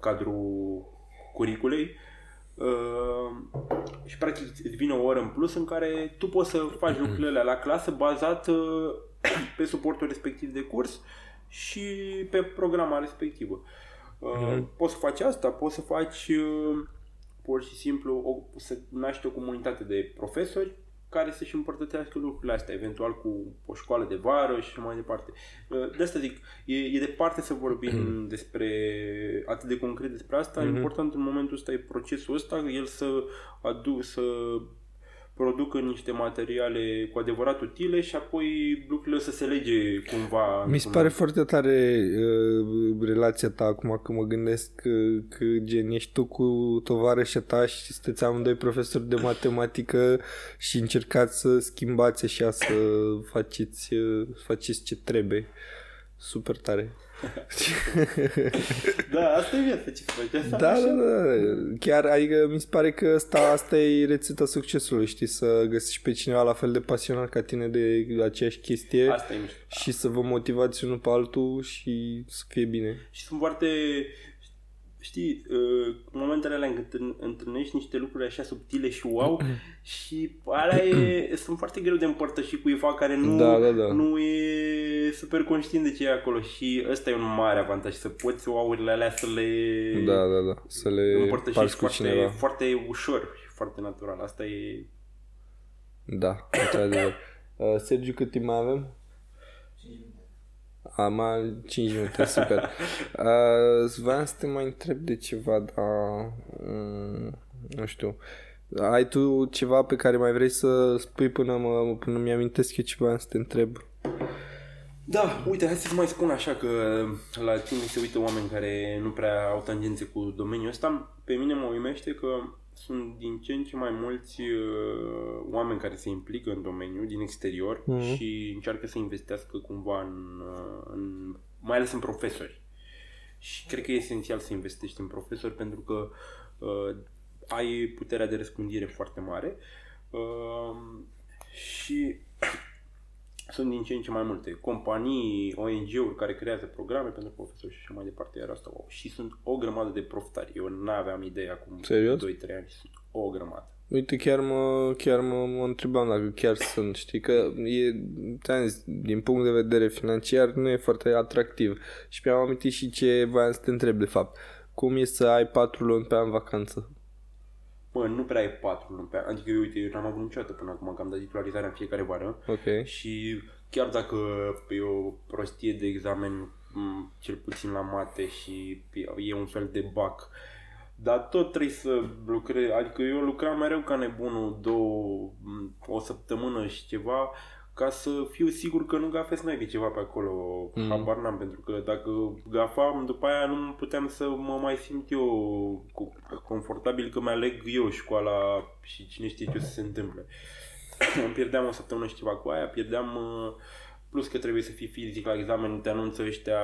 B: cadrul curiculei uh, și practic îți vine o oră în plus în care tu poți să faci lucrurile alea la clasă bazat uh, pe suportul respectiv de curs și pe programa respectivă. Uh, Poți să faci asta, poți să faci uh, pur și simplu o, să naști o comunitate de profesori care să-și împărtățească lucrurile astea, eventual cu o școală de vară și așa mai departe. Uh, De asta zic, e, e departe să vorbim despre atât de concret despre asta.
A: Mhm.
B: Important în momentul ăsta e procesul ăsta, el să adu, să producă niște materiale cu adevărat utile și apoi lucrurile să se lege cumva.
A: Mi se
B: într-un-
A: pare foarte tare uh, relația ta acum că mă gândesc că, că gen ești tu cu tovarășa ta și sunteți amândoi profesori de matematică și încercați să schimbați așa, să faceți, uh, faceți ce trebuie. Super tare. <laughs>
B: Da, asta e viața, ce să faci. Asta
A: Da,
B: așa.
A: da, da. Chiar, adică mi se pare că asta, asta e rețeta succesului, știi? Să găsești pe cineva la fel de pasionat ca tine de aceeași chestie
B: Asta e mișto.
A: și să vă motivați unul pe altul și să fie bine.
B: Și sunt foarte, știi, uh, în momentele alea în când întâlnești niște lucruri așa subtile și wow <clears throat> și alea e, sunt foarte greu de împărtășit cuiva care nu,
A: Da, da, da.
B: nu e super conștient de ce e acolo și ăsta e un mare avantaj, să poți wow-urile alea să le
A: Da, da, da. Să le
B: împărtășești
A: parți cu
B: foarte,
A: cineva.
B: foarte ușor și foarte natural. Asta e...
A: Da, într-adevăr. Uh, Sergiu, cât timp mai avem? Am 5 minute, <laughs> super. Uh, vreau să te mai întreb de ceva, dar um, nu știu. Ai tu ceva pe care mai vrei să spui până, mă, până mi-amintesc eu ce vreau să te întreb?
B: Da, uite, hai să mai spun așa că la tine se uită oameni care nu prea au tangențe cu domeniul ăsta. Pe mine mă uimește că sunt din ce în ce mai mulți uh, oameni care se implică în domeniu din exterior
A: Mhm.
B: și încearcă să investească cumva în, uh, în mai ales în profesori. Și cred că e esențial să investești în profesori pentru că uh, ai puterea de răspândire foarte mare uh, și sunt din ce în ce mai multe companii, ONG-uri care creează programe pentru profesori și așa mai departe, iar asta wow. Și sunt o grămadă de profitari. Eu n-aveam idee acum
A: Serios?
B: 2-3 ani, sunt o grămadă.
A: Uite, chiar mă, chiar mă, mă întrebam dacă chiar sunt, știi, că e, ți-am zis, din punct de vedere financiar nu e foarte atractiv. Și mi-am amintit și ce voiam să te întreb, de fapt. Cum e să ai patru luni pe an vacanță?
B: Bă, nu prea e 4 luni pe an. Adică, eu, uite, eu n-am avut niciodată până acum că am dat titularizarea în fiecare vară.
A: Ok.
B: Și chiar dacă e o prostie de examen, m, cel puțin la mate și e un fel de bac, dar tot trebuie să lucrezi, adică eu lucram mereu ca nebunul două, m, o săptămână și ceva, ca să fiu sigur că nu gafesc naibii ceva pe acolo,
A: Mm.
B: mm. habar n-am, pentru că dacă gafam, după aia nu puteam să mă mai simt eu cu- confortabil că mi-aleg eu școala și cine știe ce o să se întâmple. <coughs> Îmi pierdeam o săptămână și ceva cu aia, pierdeam uh, plus că trebuie să fii fizic la examen, te anunță ăștia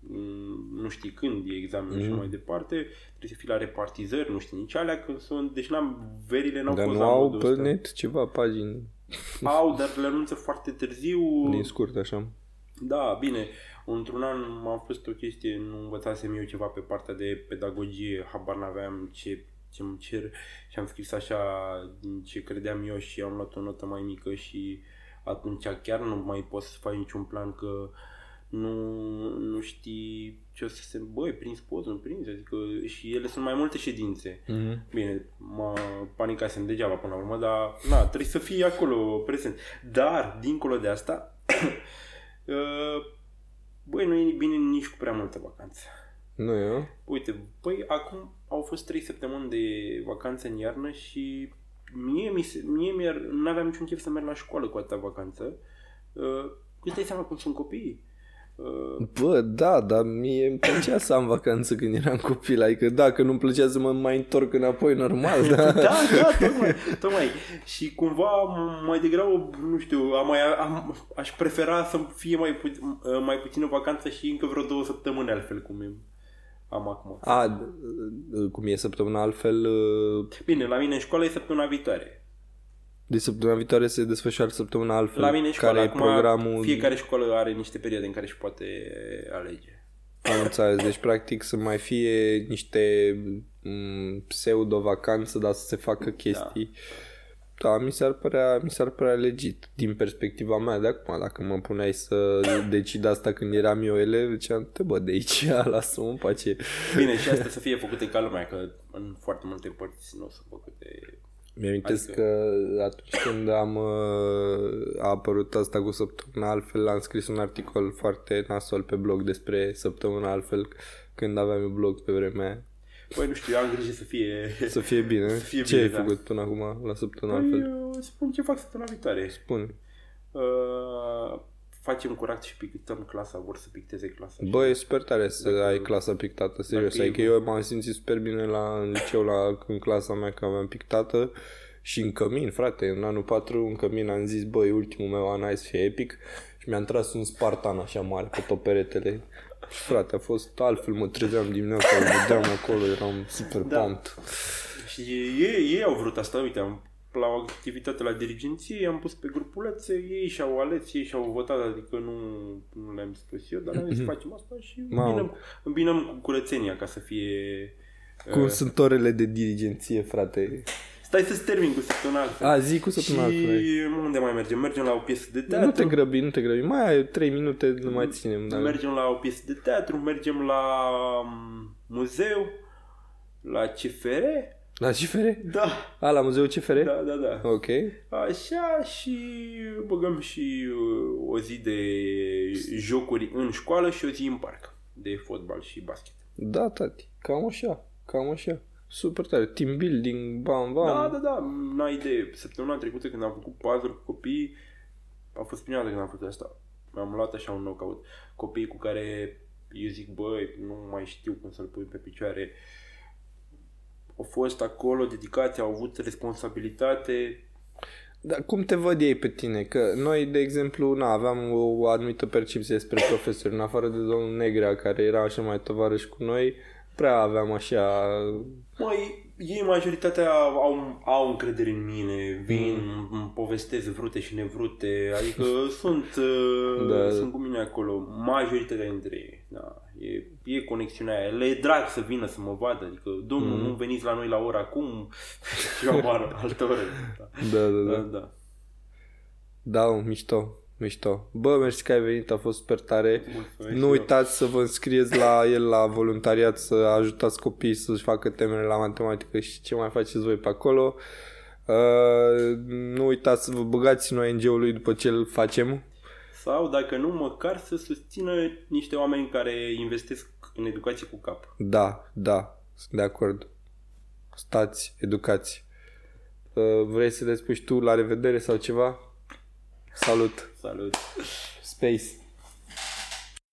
B: mm, nu știi când e examenul mm. și
A: Mhm.
B: mai departe, trebuie să fii la repartizări, nu știi nici alea, că sunt, deci n-am, verile n-au
A: Dar
B: fost
A: nu
B: la
A: au
B: modul
A: pe
B: ăsta.
A: net ceva pagini
B: Au, dar le anunță foarte târziu.
A: din scurt, așa.
B: Da, bine. Într-un an am fost o chestie, nu învățasem eu ceva pe partea de pedagogie, habar n-aveam ce, ce îmi cer și am scris așa din ce credeam eu și am luat o notă mai mică și atunci chiar nu mai poți să faci niciun plan că nu, nu știi ce o să se... Băi, prins poți, nu prins, adică și ele sunt mai multe ședințe.
A: Mm-hmm.
B: Bine, mă panicasem degeaba până la urmă, dar na, trebuie să fii acolo prezent. Dar, dincolo de asta, <coughs> uh, băi, nu e bine nici cu prea multă vacanță.
A: Nu e, nu?
B: Uite, băi, acum au fost 3 săptămâni de vacanță în iarnă și mie, mi se, mie mi nu aveam niciun chef să merg la școală cu atâta vacanță. Uh, îți dai seama cum sunt copiii? Uh,
A: Bă, da, dar mie îmi plăcea să am vacanță când eram copil. Adică da, că nu-mi plăcea să mă mai întorc înapoi, normal, <laughs> da.
B: da, da, tocmai, tocmai. Și cumva m- mai degrabă, nu știu, am mai, am, aș prefera să fie mai, pu- mai puțină vacanță și încă vreo două săptămâni altfel cum e, am acum.
A: A, cum e săptămâna altfel,
B: Bine, la mine în școală e săptămâna viitoare.
A: De săptămâna viitoare se desfășoară săptămâna altfel.
B: La mine în școală,
A: care e
B: acum
A: programul...
B: fiecare școală are niște perioade în care își poate alege.
A: Am înțeles. Deci, practic, să mai fie niște mm, pseudo-vacanță, dar să se facă chestii. Da. da, mi s-ar părea, mi s-ar părea legit din perspectiva mea de acum. Dacă mă puneai să decid asta când eram eu elev, ziceam, te bă, de aici, <laughs> lasă-mă în pace.
B: Bine, și asta să fie făcute ca lumea, că în foarte multe părți nu sunt făcute
A: mi-amintesc adică... că atunci când am uh, a apărut asta cu săptămâna altfel, am scris un articol foarte nasol pe blog despre săptămâna altfel când aveam un blog pe vremea
B: Păi nu știu, eu am grijă să fie...
A: Să fie bine. Să fie ce bine, ai da. făcut până acum la săptămâna păi, altfel?
B: spun ce fac săptămâna viitoare.
A: Spune.
B: Uh, facem curat și pictăm clasa, vor să picteze clasa.
A: Bă, e super tare să dacă, ai clasa pictată, serios. Adică eu m-am simțit super bine la, în liceu, la, în clasa mea, că aveam pictată și în cămin, frate, în anul 4 în cămin am zis, băi, ultimul meu an hai să fie epic și mi-am tras un Spartan așa mare pe tot peretele. Și frate, a fost altfel, mă trezeam dimineața, îl vedeam acolo, eram super da. pumped.
B: Și ei, ei au vrut asta, uite, am la o activitate la dirigenție, am pus pe grupulețe, ei și-au ales, ei și-au votat, adică nu, nu le-am spus eu, dar am zis facem asta și îmbinăm, îmbinăm cu curățenia ca să fie...
A: Cum uh, sunt orele de dirigenție, frate?
B: Stai să-ți termin cu săptămâna
A: A, zi cu săptămâna
B: Și unde mai mergem? Mergem la o piesă de teatru.
A: Nu te grăbi, nu te grăbi. Mai ai 3 minute, nu mai ținem.
B: Dar... Mergem la o piesă de teatru, mergem la um, muzeu, la CFR.
A: La CFR?
B: Da.
A: A, la muzeul CFR?
B: Da, da, da.
A: Ok.
B: Așa și băgăm și uh, o zi de jocuri în școală și o zi în parc de fotbal și basket.
A: Da, tati, cam așa, cam așa. Super tare. Team building, bam, bam.
B: Da, da, da. N-ai idee. Săptămâna trecută când am făcut puzzle cu copii, a fost prima dată când am făcut asta. Mi-am luat așa un knockout. Copii cu care eu zic, băi, nu mai știu cum să-l pui pe picioare. Au fost acolo, dedicație, au avut responsabilitate.
A: Dar cum te văd ei pe tine? Că noi, de exemplu, na, aveam o anumită percepție despre profesori, în afară de domnul Negrea, care era așa mai tovarăș cu noi, prea aveam așa...
B: Mai, ei majoritatea au, au încredere în mine, vin, mm. îmi povestesc vrute și nevrute, adică <laughs> sunt, uh, da. sunt cu mine acolo, majoritatea dintre ei, da. E, e conexiunea aia. Le e drag să vină să mă vadă. Adică, domnul, mm. nu veniți la noi la ora acum <laughs> și eu am altă oră.
A: Da. Da, da, da. da, da. Da, mișto. Mișto. Bă, mersi că ai venit, a fost super tare. Mulțumesc nu uitați să vă înscrieți la el la voluntariat, să ajutați copiii să-și facă temele la matematică și ce mai faceți voi pe acolo. Uh, nu uitați să vă băgați în ONG-ului după ce îl facem.
B: Sau, dacă nu, măcar să susțină niște oameni care investesc în educație cu cap.
A: Da, da, sunt de acord. Stați, educați. Uh, vrei să le spui tu la revedere sau ceva? Salut!
B: Salut!
A: Space!